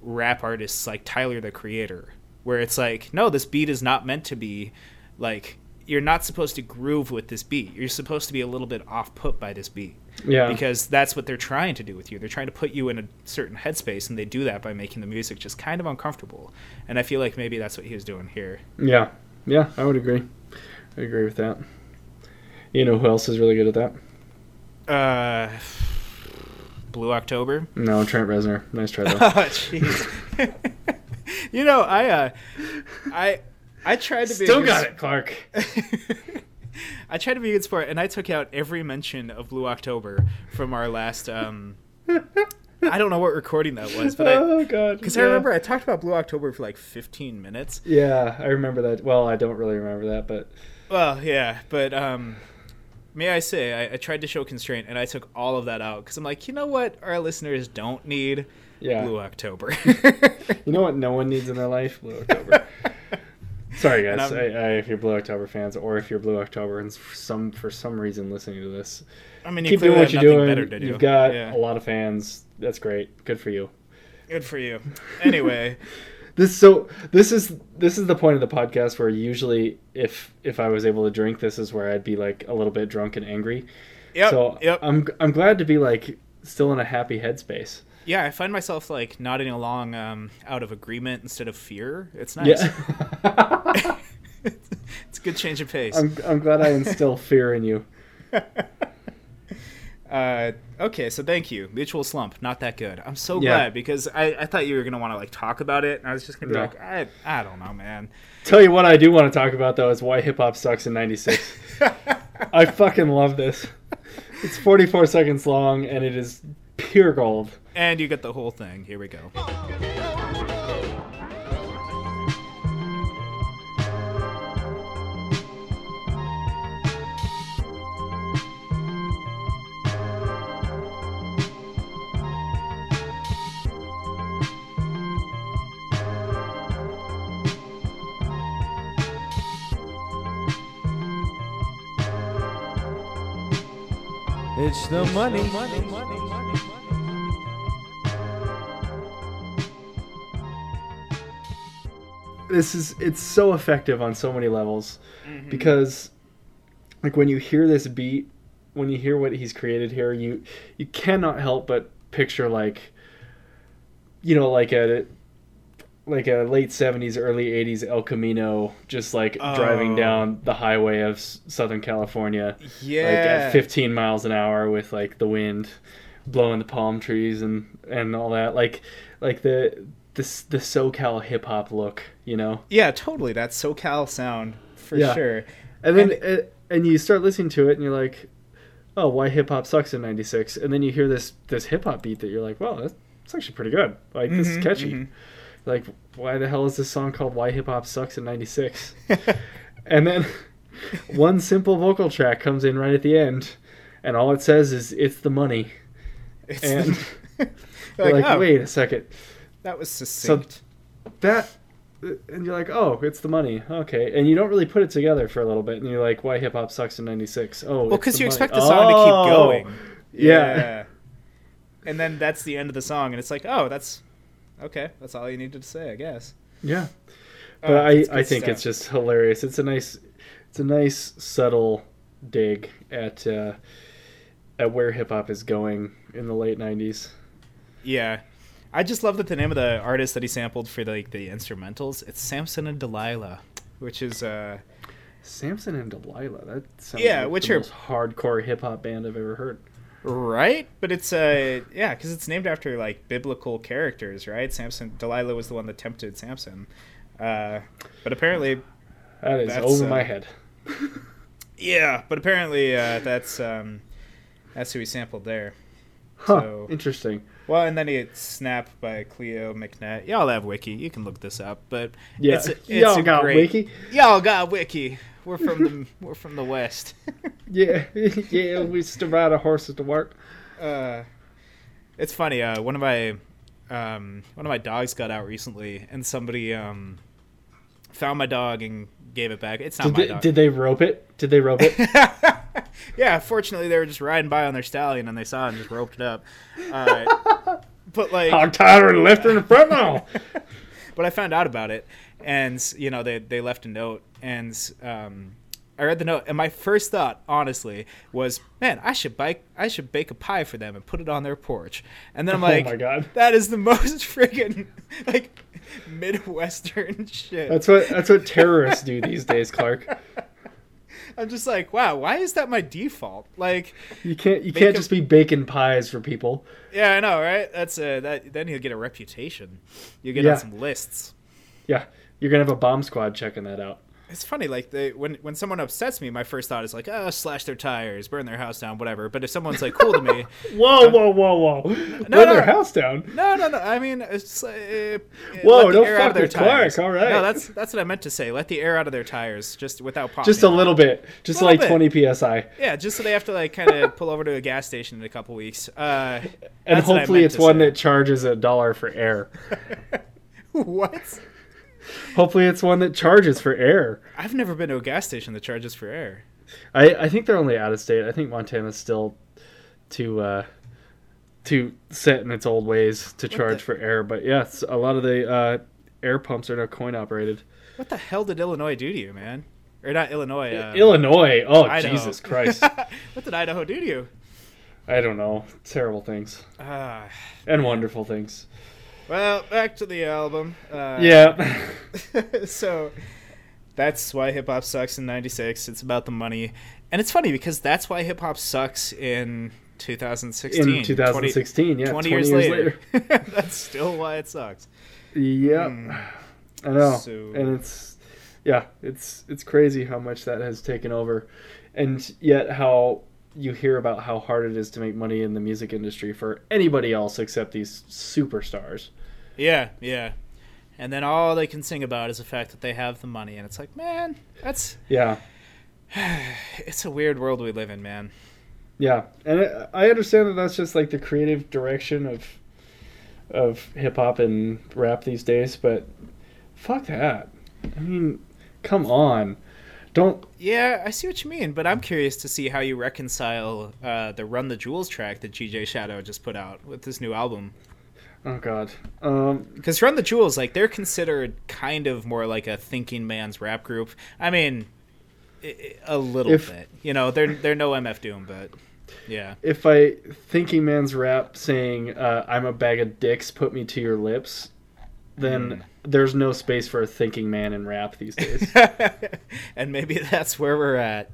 rap artists like tyler the creator where it's like no this beat is not meant to be like you're not supposed to groove with this beat you're supposed to be a little bit off put by this beat Yeah, because that's what they're trying to do with you they're trying to put you in a certain headspace and they do that by making the music just kind of uncomfortable and i feel like maybe that's what he was doing here yeah, yeah. I would agree. I agree with that. You know who else is really good at that? Uh, Blue October. No, Trent Reznor. Nice try though. Oh, jeez. you know, I uh, I I tried to be a Still got it, Clark. I tried to be a good sport, and I took out every mention of Blue October from our last. Um, I don't know what recording that was, but I oh god. because yeah. I remember I talked about Blue October for like 15 minutes. Yeah, I remember that. Well, I don't really remember that, but Well, yeah, but um, may I say, I, I tried to show constraint, and I took all of that out because I'm like, you know what, our listeners don't need yeah. Blue October. You know what no one needs in their life? Blue October. Sorry guys, I, I'm- if you're Blue October fans, or if you're Blue October and for some for some reason listening to this, I mean, keep doing what you're doing. better to do. You've got yeah. a lot of fans. That's great. Good for you. good for you. Anyway, This so this is this is the point of the podcast where usually if if I was able to drink, this is where I'd be like a little bit drunk and angry. yep, so yep. I'm I'm glad to be like still in a happy headspace. yeah, I find myself like nodding along um, out of agreement instead of fear. It's nice. Yeah. it's a good change of pace. I'm I'm glad I instill fear in you. Uh, okay, so thank you. Mutual slump, not that good. I'm so Yeah. glad because I, I thought you were gonna want to like talk about it, and I was just gonna be No. like, I, I don't know, man. Tell you what I do want to talk about though is why hip hop sucks in '96. I fucking love this. It's 44 seconds long and it is pure gold. And you get the whole thing. Here we go. It's the money. This is it's so effective on so many levels mm-hmm. because like when you hear this beat, when you hear what he's created here, you you cannot help but picture like you know like a like a late 70s early 80s El Camino just like driving Oh. down the highway of Southern California Yeah. like at 15 miles an hour with like the wind blowing the palm trees and and all that like like the this the SoCal hip hop look you know Yeah, totally. That SoCal sound for Yeah. sure. and then And- and, and you start listening to it and you're like oh why hip hop sucks in 96 and then you hear this this hip hop beat that you're like well that's, that's actually pretty good like this is Mhm, catchy mhm. Like why the hell is this song called why hip hop sucks in 96 and then one simple vocal track comes in right at the end and all it says is it's the money. It's and You're you're like, oh, wait a second. That was succinct. that and you're like oh it's the money. Okay. And you don't really put it together for a little bit and you're like why hip hop sucks in 96 oh well, because you money. expect the song to keep Oh, going. yeah. And then that's the end of the song, and it's like, oh, that's okay. That's all you needed to say, I guess. yeah Oh, but I, I think stuff. it's just hilarious it's a nice it's a nice subtle dig at uh at where hip hop is going in the late 90s Yeah. I just love that the name of the artist that he sampled for like the instrumentals, it's Samson and Delilah, which is uh Samson and Delilah. That sounds Yeah, like which the are- most hardcore hip hop band I've ever heard. Right, but it's uh yeah, cuz it's named after like biblical characters, right? Samson Delilah was the one that tempted Samson. Uh but apparently That is over uh, my head. yeah, but apparently uh that's um that's who he sampled there. Huh, so- interesting. Well, and then he gets snapped by Cleo McNett. Y'all have wiki. You can look this up, but Yeah, it's, it's y'all a got great, wiki? Y'all got wiki. We're from the we're from the west. Yeah, yeah, we used to ride our horses to work. uh, it's funny. Uh, one of my um, one of my dogs got out recently, and somebody um, found my dog and gave it back. It's not Did my they, dog. did they rope it? Did they rope it? yeah, fortunately they were just riding by on their stallion and they saw it and just roped it up. Uh, but like, I'm tired of left in the front now. but I found out about it, and you know they they left a note, and um, I read the note, and my first thought, honestly, was, man, I should bake I should bake a pie for them and put it on their porch, and then I'm Oh like, my God. that is the most friggin' like midwestern shit. That's what that's what terrorists do these days, Clark. I'm just like, wow, why is that my default? Like, You can't you can't him- just be baking pies for people. yeah, I know, right? That's uh, that. Then he'll get a reputation. You get Yeah. on some lists. Yeah, you're gonna have a bomb squad checking that out. It's funny, like they when when someone upsets me, my first thought is like, oh, slash their tires, burn their house down, whatever. But if someone's like cool to me, Whoa, whoa, whoa, whoa! Burn no. their house down. no, no, no. I mean, it's like, uh, Whoa, don't out fuck of their tires. all right. No, that's that's what I meant to say. Let the air out of their tires, just without popping. Just a little bit, just Little like bit. 20 psi, Yeah, just so they have to like kind of pull over to a gas station in a couple weeks. Uh, and that's what I hopefully it's one say. that charges a dollar for air. what? Hopefully it's one that charges for air. I've never been to a gas station that charges for air. I, I think they're only out of state. I think Montana's still too uh, too set in its old ways to charge the- for air. But yes, a lot of the uh, air pumps are now coin operated. What the hell did Illinois do to you, man? Or not Illinois? Uh, Illinois, oh Idaho. Jesus Christ! what did Idaho do to you? I don't know. Terrible things Ah, and wonderful things. Well, back to the album. Uh, Yeah, so that's why hip hop sucks in '96. It's about the money, and it's funny because that's why hip hop sucks in 2016. in 2016, yeah, 20, years, later. that's still why it sucks. Yep. I know. So- And it's yeah, it's it's crazy how much that has taken over. And yet how you hear about how hard it is to make money in the music industry for anybody else except these superstars. Yeah, yeah. And then all they can sing about is the fact that they have the money, and it's like, man, that's Yeah. it's a weird world we live in, man. Yeah. And I understand that that's just like the creative direction of of hip hop and rap these days, but fuck that. I mean, come on. Don't Yeah, I see what you mean, but I'm curious to see how you reconcile uh, the "Run the Jewels" track that DJ Shadow just put out with this new album. Oh god. Um Because Run the Jewels, like they're considered kind of more like a thinking man's rap group. I mean, a little If- bit. You know, they're they're no MF Doom, but yeah, if I thinking man's rap saying uh, "I'm a bag of dicks, put me to your lips," then Hmm. There's no space for a thinking man in rap these days. and maybe that's where we're at.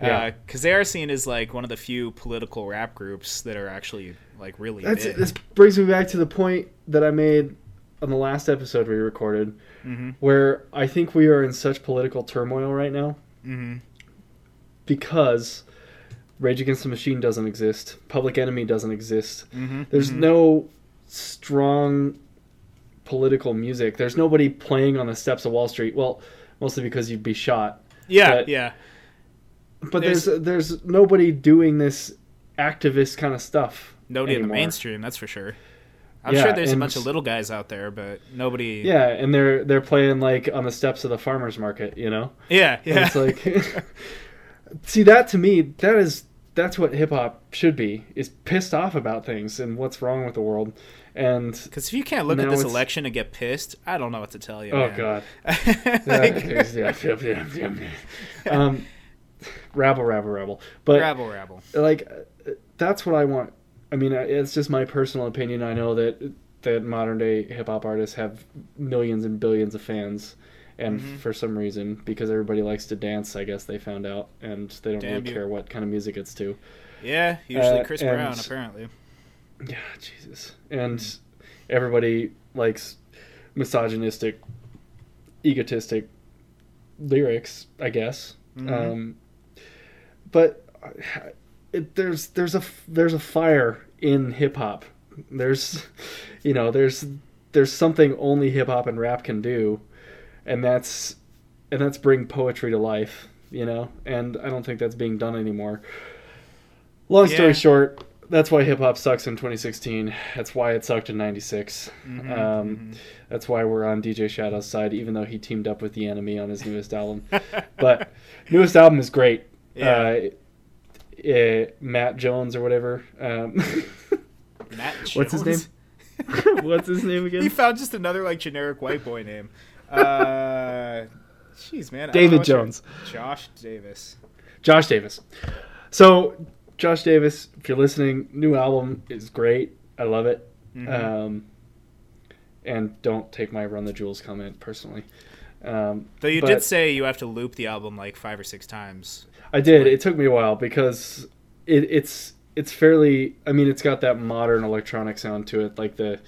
Yeah. Because they are seen as like one of the few political rap groups that are actually like really That's big. this brings me back to the point that I made on the last episode we recorded, Mhm. where I think we are in such political turmoil right now Mhm. because Rage Against the Machine doesn't exist, Public Enemy doesn't exist. Mhm. There's Mhm. no strong political music. There's nobody playing on the steps of Wall Street. Well, mostly because you'd be shot. yeah, but- yeah. But There's- there's there's, nobody doing this activist kind of stuff. Nobody in the mainstream, that's for sure. I'm Yeah, sure there's a bunch of little guys out there, but nobody. Yeah, and they're they're playing like on the steps of the farmers market, you know. yeah, And yeah. it's like, see that to me, that is that's what hip hop should be is pissed off about things and what's wrong with the world, and Because if you can't look at this election and get pissed, I don't know what to tell you. oh man. god, Like, yeah, yeah, yeah, yeah, yeah, yeah. um, rabble, rabble, rabble. But rabble, rabble. like that's what I want. I mean, it's just my personal opinion. I know that that modern day hip hop artists have millions and billions of fans, and Mm-hmm. for some reason, because everybody likes to dance, I guess they found out, and they don't Damn really you. care what kind of music it's to. Yeah, usually Uh, Chris Brown, apparently. Yeah, Jesus, and everybody likes misogynistic, egotistic lyrics, I guess. Mm-hmm. Um, but uh, it, there's there's a there's a fire in hip hop. There's, you know, there's there's something only hip hop and rap can do, and that's and that's bring poetry to life. You know, and I don't think that's being done anymore. Long story short, that's why hip hop sucks in 2016. That's why it sucked in '96. Mm-hmm, um, That's why we're on DJ Shadow's side, even though he teamed up with the Enemy on his newest album. but newest album is great. Yeah. Uh, eh, Matt Jones or whatever. Um, Matt what's his name? What's his name again? He found just another like generic white boy name. Uh, jeez, man. I don't know David what your- Jones. Josh Davis. Josh Davis. So Josh Davis, if you're listening, new album is great. I love it. Mm-hmm. Um, and don't take my Run the Jewels comment personally. Um, Though you did say you have to loop the album like five or six times. I did. It took me a while because it, it's it's fairly. I mean, it's got that modern electronic sound to it, like the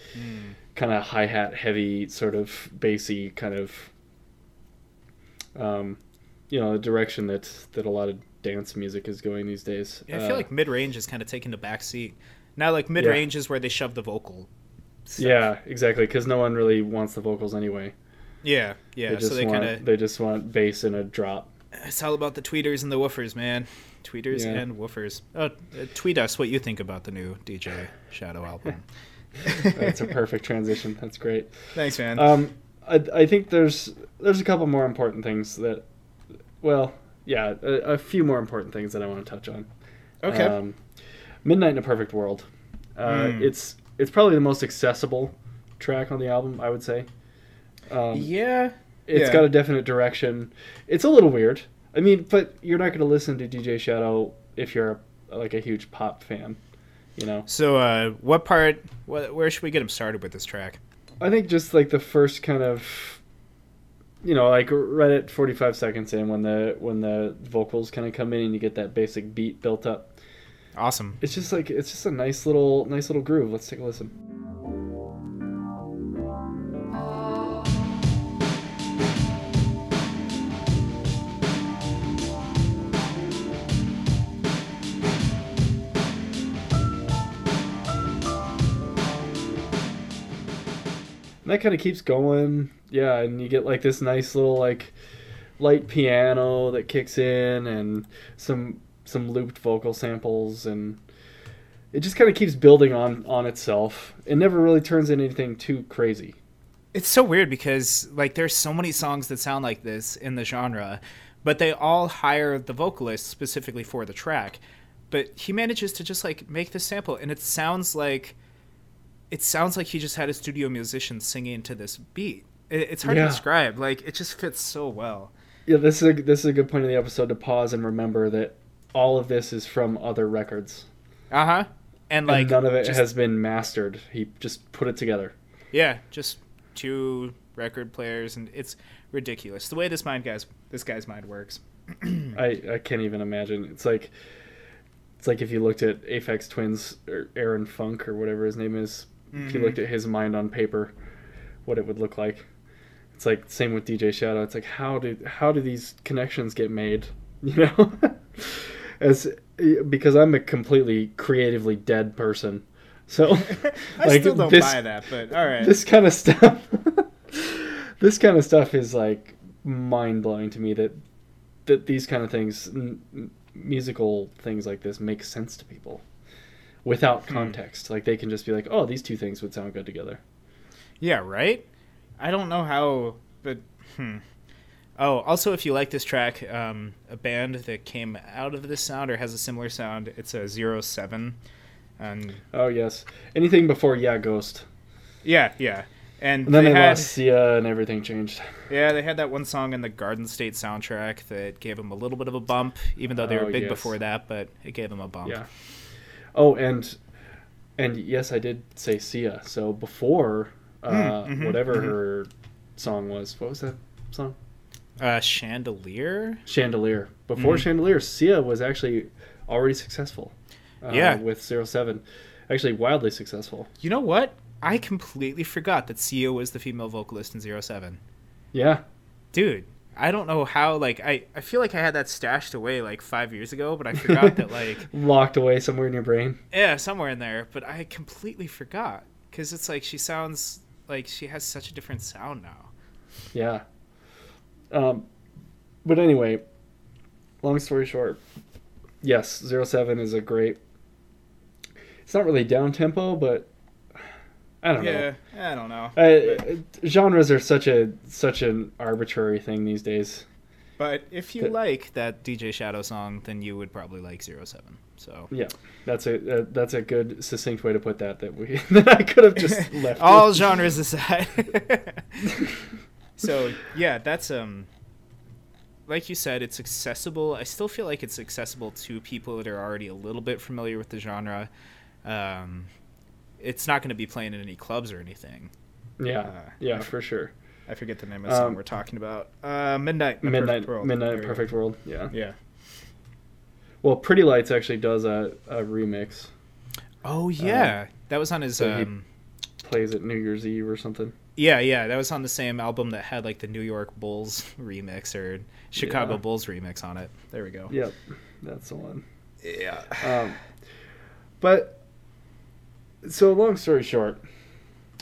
kind of hi hat heavy, sort of bassy kind of. Um, you know, the direction that that a lot of dance music is going these days. Yeah, I feel Uh, like mid range is kind of taking the back seat. Now, like mid range is where they shove the vocal. stuff. yeah, exactly, because no one really wants the vocals anyway. yeah, yeah. They just so they want kind of they just want bass and a drop. it's all about the tweeters and the woofers, man. Tweeters Yeah. and woofers. Oh, uh, tweet us what you think about the new DJ Shadow album. That's a perfect transition. That's great. Thanks, man. Um, I, I think there's there's a couple more important things that, well, yeah, a, a few more important things that I want to touch on. okay. Um, Midnight in a Perfect World. Uh, Hmm. It's it's probably the most accessible track on the album, I would say. Um, yeah. It's yeah. got a definite direction. It's a little weird. I mean, but you're not going to listen to DJ Shadow if you're a, like a huge pop fan, you know. So, uh, what part? What, where should we get him started with this track? I think just like the first kind of, you know, like right at 45 seconds in when the when the vocals kind of come in and you get that basic beat built up. Awesome. It's just like it's just a nice little nice little groove. Let's take a listen. That kind of keeps going. Yeah, and you get like this nice little like light piano that kicks in and some some looped vocal samples and it just kind of keeps building on on itself. It never really turns into anything too crazy. It's so weird because like there's so many songs that sound like this in the genre, but they all hire the vocalist specifically for the track. But he manages to just like make this sample and it sounds like it sounds like he just had a studio musician singing to this beat. It, it's hard Yeah. to describe. Like it just fits so well. Yeah, this is a, this is a good point in the episode to pause and remember that all of this is from other records. Uh huh. And like and none of it just- has been mastered. He just put it together. Yeah, just two record players, and it's ridiculous the way this mind guys this guy's mind works. I, I can't even imagine. It's like it's like if you looked at Aphex Twins or Aaron Funk or whatever his name is. If you mm-hmm. looked at his mind on paper, what it would look like. It's like same with DJ Shadow. It's like how do how do these connections get made? You know, as because I'm a completely creatively dead person. So I like, still don't this- buy that, but all right. this kind of stuff this kind of stuff is like mind blowing to me that that these kind of things n- musical things like this make sense to people without context like they can just be like oh these two things would sound good together Yeah, right? I don't know how, but hmm. Oh, also, if you like this track, um, a band that came out of this sound or has a similar sound, it's a Zero Seven, and oh yes anything before yeah ghost yeah, yeah, and, and then they they, had lost sia and everything changed yeah they had that one song in the Garden State soundtrack that gave them a little bit of a bump, even though they were Oh, big yes. before that, but it gave them a bump. yeah oh and and yes i did say sia so before uh, mhm, whatever mhm. her song was what was that song Uh, Chandelier. Chandelier. Before Mhm. Chandelier, Sia was actually already successful. Uh, Yeah. With Zero Seven, actually wildly successful. You know what? I completely forgot that Sia was the female vocalist in Zero Seven. Yeah. dude i don't know how like i i feel like i had that stashed away like five years ago but i forgot that like Locked away somewhere in your brain. yeah somewhere in there but i completely forgot because it's like she sounds like she has such a different sound now Yeah. Um, but anyway, long story short, yes, Zero Seven is a great. It's not really down tempo, but I don't know. yeah i don't know Uh, genres are such a such an arbitrary thing these days. but if you Th- like that dj shadow song then you would probably like Zero Seven. so Yeah, that's a uh, that's a good succinct way to put that. That we that I could have just left. all with. genres aside so yeah that's um like you said it's accessible i still feel like it's accessible to people that are already a little bit familiar with the genre um it's not going to be playing in any clubs or anything Yeah, uh, yeah, for sure. I forget the name of the song Um, we're talking about. Uh, Midnight. Midnight Perfect World. Midnight go. Perfect World. Yeah. Yeah. Well, Pretty Lights actually does a, a remix. Oh yeah, that was on his. so Um, Plays at New Year's Eve or something. yeah, yeah, that was on the same album that had like the New York Bulls remix or Chicago Yeah. Bulls remix on it. There we go. Yep, that's the one. Yeah. Um, but so long story short,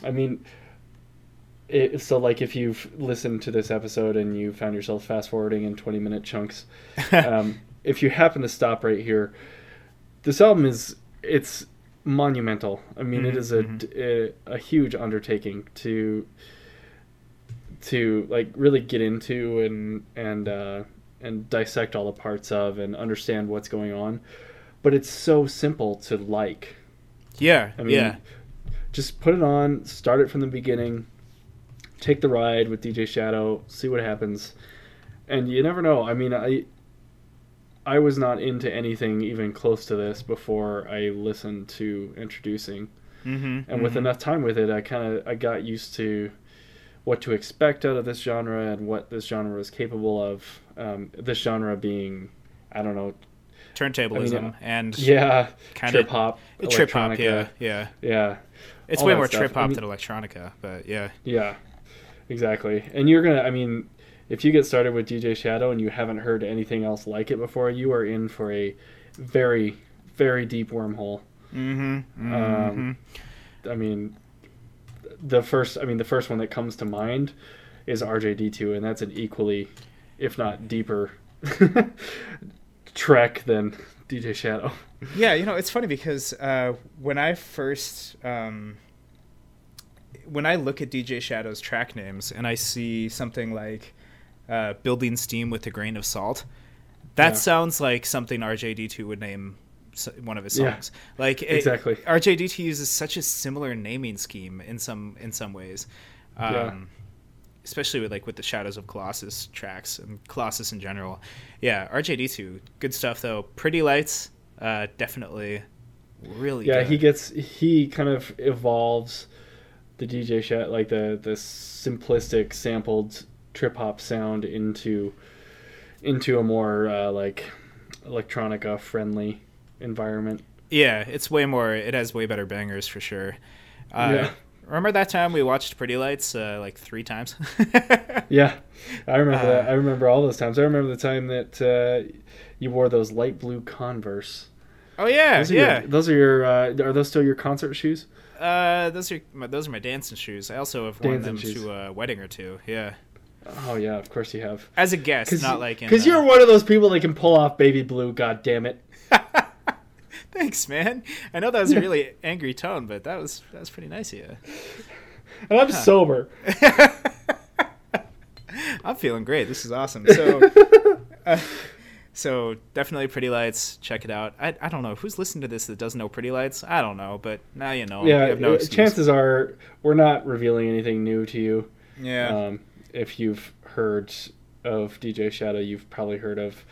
I mean, it, so like if you've listened to this episode and you found yourself fast forwarding in twenty minute chunks, um, if you happen to stop right here, this album is it's monumental. I mean, it Mhm, is a, mhm. d- a a huge undertaking to to like really get into and and uh, and dissect all the parts of and understand what's going on. But it's so simple to like. Yeah. I mean, yeah. just put it on, start it from the beginning, take the ride with DJ Shadow, see what happens, and you never know. I mean, I I was not into anything even close to this before I listened to Endtroducing, Mm-hmm. and with enough time with it, I kind of I got used to what to expect out of this genre and what this genre is capable of. Um, this genre being, I don't know, turntablism I mean, and yeah, Kinda- trip hop, trip hop. Yeah, yeah. yeah. It's way more trip I hop mean- than electronica, but yeah. Yeah, exactly. And you're gonna, I mean, if you get started with DJ Shadow and you haven't heard anything else like it before, you are in for a very, very deep wormhole. Mm-hmm. Um, I mean, the first, I mean, the first one that comes to mind is RJD2, and that's an equally, if not deeper, trek than DJ Shadow. Yeah, you know, it's funny because uh, when I first um, when I look at DJ Shadow's track names and I see something like uh, "Building Steam with a Grain of Salt," that Yeah. sounds like something RJD2 would name one of his Yeah, songs. Like it- exactly. RJD2 uses such a similar naming scheme in some in some ways. Um, Yeah. Especially with like with the Shadows of Colossus tracks and Colossus in general, yeah. RJD2, good stuff though. Pretty Lights, uh, definitely, really. yeah good. he gets he kind of evolves the dj shot like the the simplistic sampled trip hop sound into into a more uh, like electronica friendly environment Yeah, it's way more. It has way better bangers for sure. Uh, Yeah. Remember that time we watched Pretty Lights uh, like three times? yeah i remember that Uh, i remember all those times i remember the time that uh, you wore those light blue converse oh yeah, those are yeah. your, those are your uh, are those still your concert shoes Uh, those are my, those are my dancing shoes. I also have worn Dancing them shoes. to a wedding or two. Yeah, oh yeah of course you have as a guest, not like because uh, you're one of those people that can pull off baby blue god damn it Thanks, man. I know that was a really angry tone, but that was that was pretty nice of you. and i'm sober I'm feeling great. This is awesome. So, uh, so definitely Pretty Lights. Check it out. I, I don't know who's listening to this that doesn't know Pretty Lights. I don't know, but now you know. yeah, you no chances are we're not revealing anything new to you. Yeah. Um, if you've heard of DJ Shadow, you've probably heard of,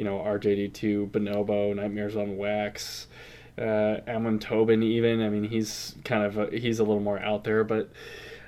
you know, RJD2, Bonobo, Nightmares on Wax, uh, Tobin. Even I mean, he's kind of a, he's a little more out there, but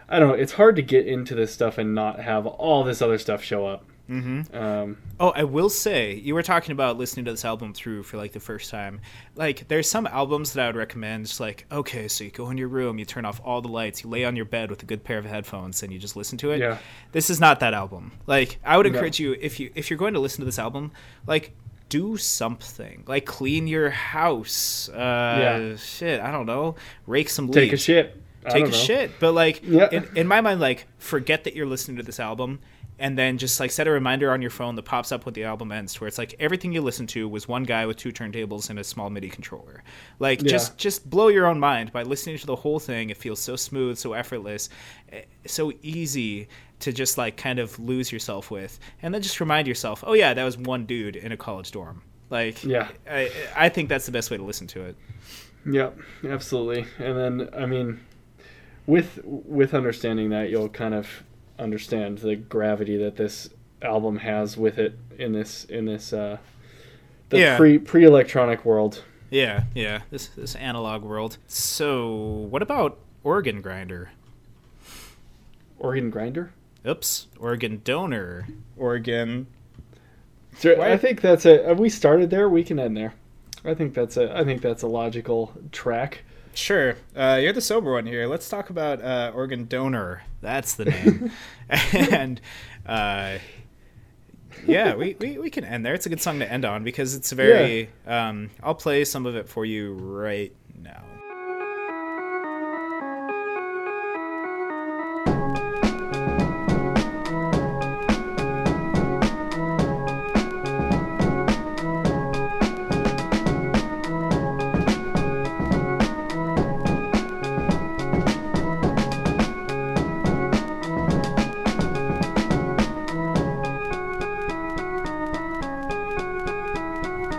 I don't know. It's hard to get into this stuff and not have all this other stuff show up. Mm-hmm. Um, Oh, I will say, you were talking about listening to this album through for like the first time. Like, there's some albums that I would recommend. Just like, okay, so you go in your room, you turn off all the lights, you lay on your bed with a good pair of headphones, and you just listen to it. Yeah. This is not that album. Like, I would No. encourage you if you if you're going to listen to this album, like. Do something like clean your house. Uh, Yeah. Shit, I don't know. Rake some leaves take a shit. I take a know. shit. But like Yeah. in, in my mind, like forget that you're listening to this album and then just like set a reminder on your phone that pops up when the album ends where it's like everything you listen to was one guy with two turntables and a small MIDI controller. Like Yeah. just just blow your own mind by listening to the whole thing. It feels so smooth, so effortless, eh, so easy to just like kind of lose yourself with. And then just remind yourself, "Oh yeah, that was one dude in a college dorm." Like Yeah. I I think that's the best way to listen to it. Yep, absolutely. And then I mean, with with understanding that, you'll kind of understand the gravity that this album has with it in this in this uh, the Yeah. pre pre electronic world. Yeah, yeah. This this analog world. So, what about Organ Grinder? Organ Grinder. Oops, organ donor, organ. So I think that's a. Have we started there? We can end there. I think that's a. I think that's a logical track. Sure, uh, you're the sober one here. Let's talk about uh, organ donor. That's the name, and uh, yeah, we, we we can end there. It's a good song to end on because it's very. Um, I'll play some of it for you right now.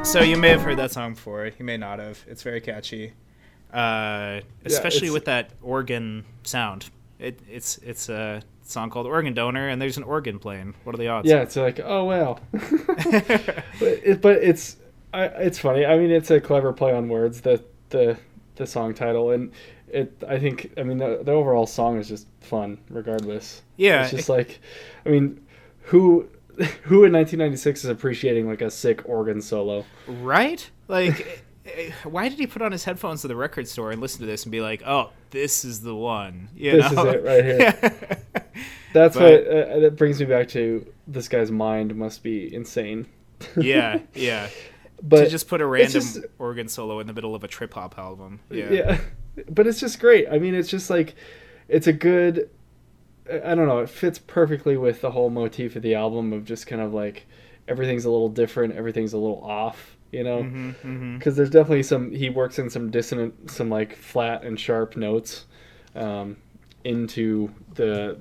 So you may have heard that song before. You may not have. It's very catchy, uh, especially it's- with that organ sound. It, it's it's a song called "Organ Donor," and there's an organ playing. What are the odds? Yeah, it's like oh wow, but, it, but it's I, it's funny. I mean, it's a clever play on words. The the the song title and it. I think I mean the, the overall song is just fun regardless. Yeah, it's just like, I mean, who who in 1996 is appreciating like a sick organ solo? right? Like, eh, why did he put on his headphones to the record store and listen to this and be like, "Oh, this is the one"? You This is it right here. That's But- what uh, that brings me back to. This guy's mind must be insane. yeah, yeah. but to just put a random just- organ solo in the middle of a trip hop album. Yeah. yeah but it's just great i mean it's just like it's a good i don't know it fits perfectly with the whole motif of the album of just kind of like everything's a little different everything's a little off you know because Mm-hmm, there's definitely some he works in some dissonant some like flat and sharp notes um, into the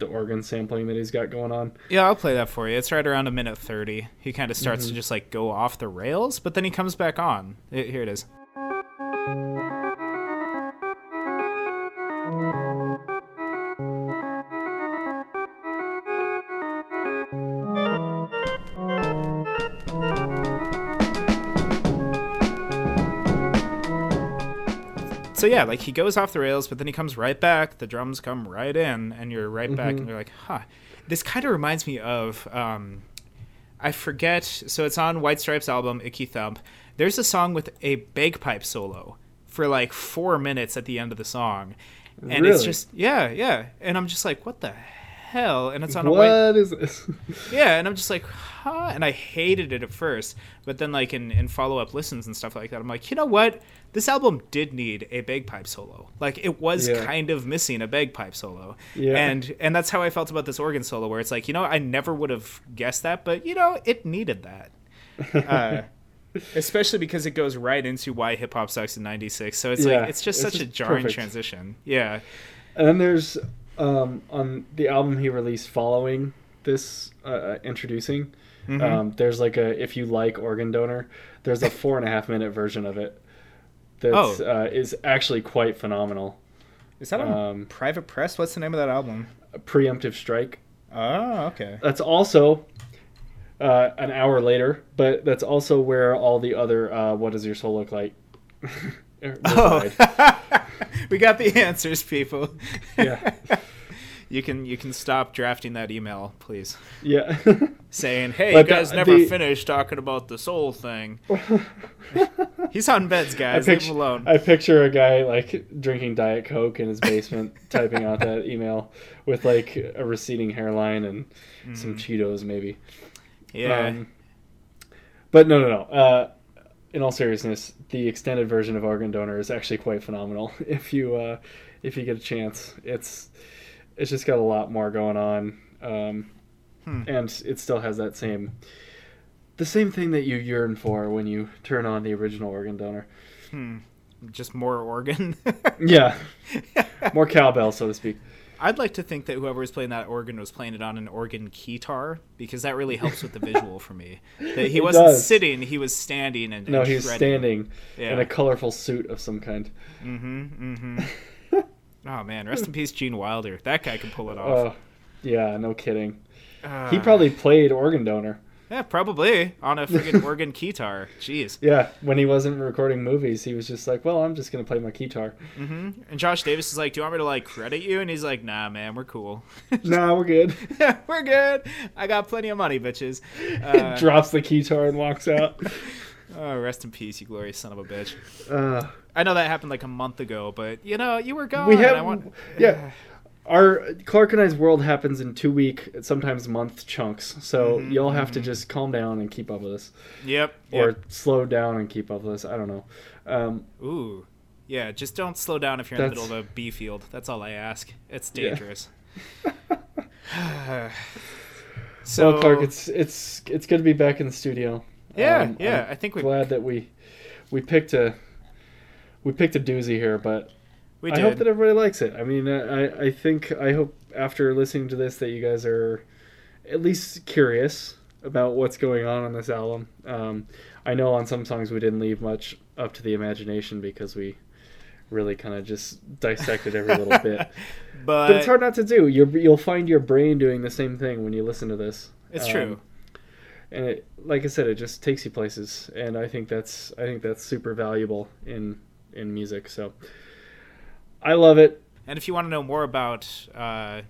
the organ sampling that he's got going on Yeah, I'll play that for you. It's right around a minute 30. He kind of starts Mm-hmm. to just like go off the rails, but then he comes back on. I- Here it is. So yeah, like he goes off the rails, but then he comes right back. The drums come right in, and you're right back, and you're like, huh. This kind of reminds me of, um, I forget. So it's on White Stripes album, Icky Thump. There's a song with a bagpipe solo for like four minutes at the end of the song, and it's just yeah, yeah. And I'm just like, what the hell? And it's on a white what is this yeah, and I'm just like, huh? And I hated it at first, but then like in, in follow up listens and stuff like that, I'm like, you know what? This album did need a bagpipe solo. Like it was Yeah. kind of missing a bagpipe solo. Yeah. And and that's how I felt about this organ solo, where it's like, you know, I never would have guessed that, but you know, it needed that. Uh, especially because it goes right into why hip hop sucks in '96. So it's Yeah, like it's just it's such a jarring perfect. transition. Yeah. And then there's um, on the album he released following this uh, uh, Endtroducing. Mm-hmm. Um, there's like a if you like organ donor, there's a four and a half minute version of it. That's Oh. uh, is actually quite phenomenal. Is that on Um, Private Press? What's the name of that album? Preemptive strike. Oh, okay. That's also uh, an hour later, but that's also where all the other uh, "What does your soul look like?" Oh. we got the answers, people. Yeah. you can you can stop drafting that email, please, yeah. saying, "Hey, But you guys the- never the- finished talking about the soul thing." He's on beds, guys. Leave him alone. I picture a guy like drinking Diet Coke in his basement, typing out that email with like a receding hairline and some Cheetos, maybe. Yeah. Um, but no, no, no. Uh, in all seriousness, the extended version of Organ Donor is actually quite phenomenal. If you uh, if you get a chance, it's it's just got a lot more going on, um, Hmm. and it still has that same the same thing that you yearn for when you turn on the original Organ Donor. Just more organ. Yeah, more cowbell, so to speak. I'd like to think that whoever was playing that organ was playing it on an organ keytar because that really helps with the visual for me. That he It wasn't does. sitting; he was standing and No, and standing Yeah. in a colorful suit of some kind. Oh man, rest in peace, Gene Wilder. That guy can pull it off. Oh, yeah, no kidding. Ah. He probably played Organ Donor. Yeah, probably on a friggin' organ keytar. Jeez. Yeah, when he wasn't recording movies, he was just like, "Well, I'm just gonna play my guitar." And Josh Davis is like, "Do you want me to like credit you?" And he's like, "Nah, man, we're cool. nah, we're good. we're good. I got plenty of money, bitches." Uh, Drops the guitar and walks out. oh, rest in peace, you glorious son of a bitch. Uh, I know that happened like a month ago, but you know, you were gone. we and have, I want, yeah. Our Clark and I's world happens in two week, sometimes month chunks. So Mm-hmm, you'll have to just calm down and keep up with us, Yep. or yep. slow down and keep up with us. I don't know. Um, Ooh. Yeah, just don't slow down if you're in the middle of a B field. That's all I ask. It's Yeah. dangerous. so, well, Clark, it's it's it's good to be back in the studio. yeah, Um, yeah. I'm I think we're glad that we we picked a we picked a doozy here, but we I hope that everybody likes it. I mean, I I think I hope after listening to this that you guys are at least curious about what's going on on this album. Um, I know on some songs we didn't leave much up to the imagination because we really kind of just dissected every little bit. but, But it's hard not to do. You're, you'll find your brain doing the same thing when you listen to this. It's Um, true. and it, like I said, it just takes you places, and I think that's I think that's super valuable in in music. So I love it. And if you want to know more about uh,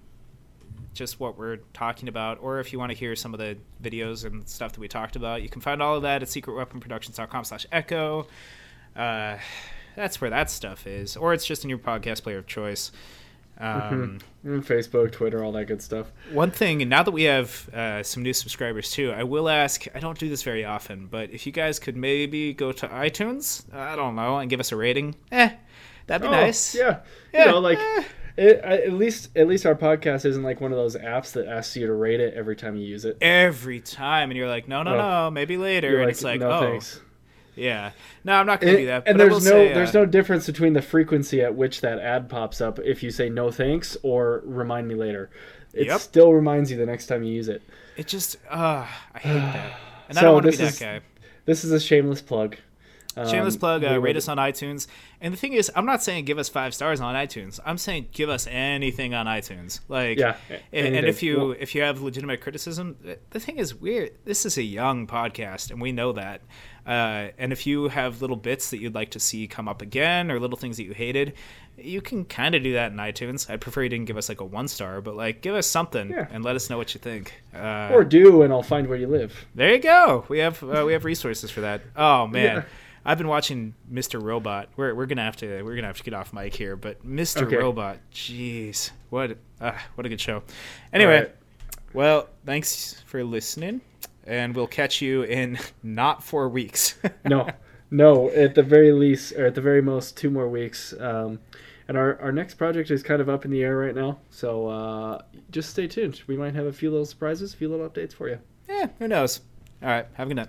just what we're talking about, or if you want to hear some of the videos and stuff that we talked about, you can find all of that at secretweaponproductions.com slash echo. Uh, that's where that stuff is. Or it's just in your podcast player of choice. Um, Mm, Facebook, Twitter, all that good stuff. One thing, and now that we have uh, some new subscribers too, I will ask. I don't do this very often, but if you guys could maybe go to iTunes, I don't know, and give us a rating, eh, that'd be Oh, nice. Yeah, Yeah, You know, like eh. it, at least at least our podcast isn't like one of those apps that asks you to rate it every time you use it. Every time, and you're like, no, no, Oh. no, maybe later, You're and it's like, no oh, thanks. yeah, no, I'm not gonna do that. and there's no say, there's uh, no difference between the frequency at which that ad pops up if you say no thanks or remind me later. It Yep. still reminds you the next time you use it. It just, uh, I hate that, and I So don't want to be that is- guy. This is a shameless plug. Shameless Um, plug. Uh, rate us on iTunes. And the thing is, I'm not saying give us five stars on iTunes. I'm saying give us anything on iTunes. Like, Yeah, And, and if you if you have legitimate criticism, the thing is, we're this is a young podcast, and we know that. Uh, and if you have little bits that you'd like to see come up again, or little things that you hated, you can kind of do that in iTunes. I'd prefer you didn't give us like a one star, but like give us something Yeah. and let us know what you think. Uh, Or do, and I'll find where you live. there you go. We have uh, we have resources for that. Oh man, Yeah. I've been watching Mr. Robot. We're we're gonna have to we're gonna have to get off mic here, but Mr. Okay. Robot, jeez, what uh, what a good show. Anyway, right. well, thanks for listening, and we'll catch you in not four weeks. No, no. At the very least, or at the very most, two more weeks. Um, and our, our next project is kind of up in the air right now. So uh, just stay tuned. We might have a few little surprises, a few little updates for you. yeah, who knows? All right, have a good night.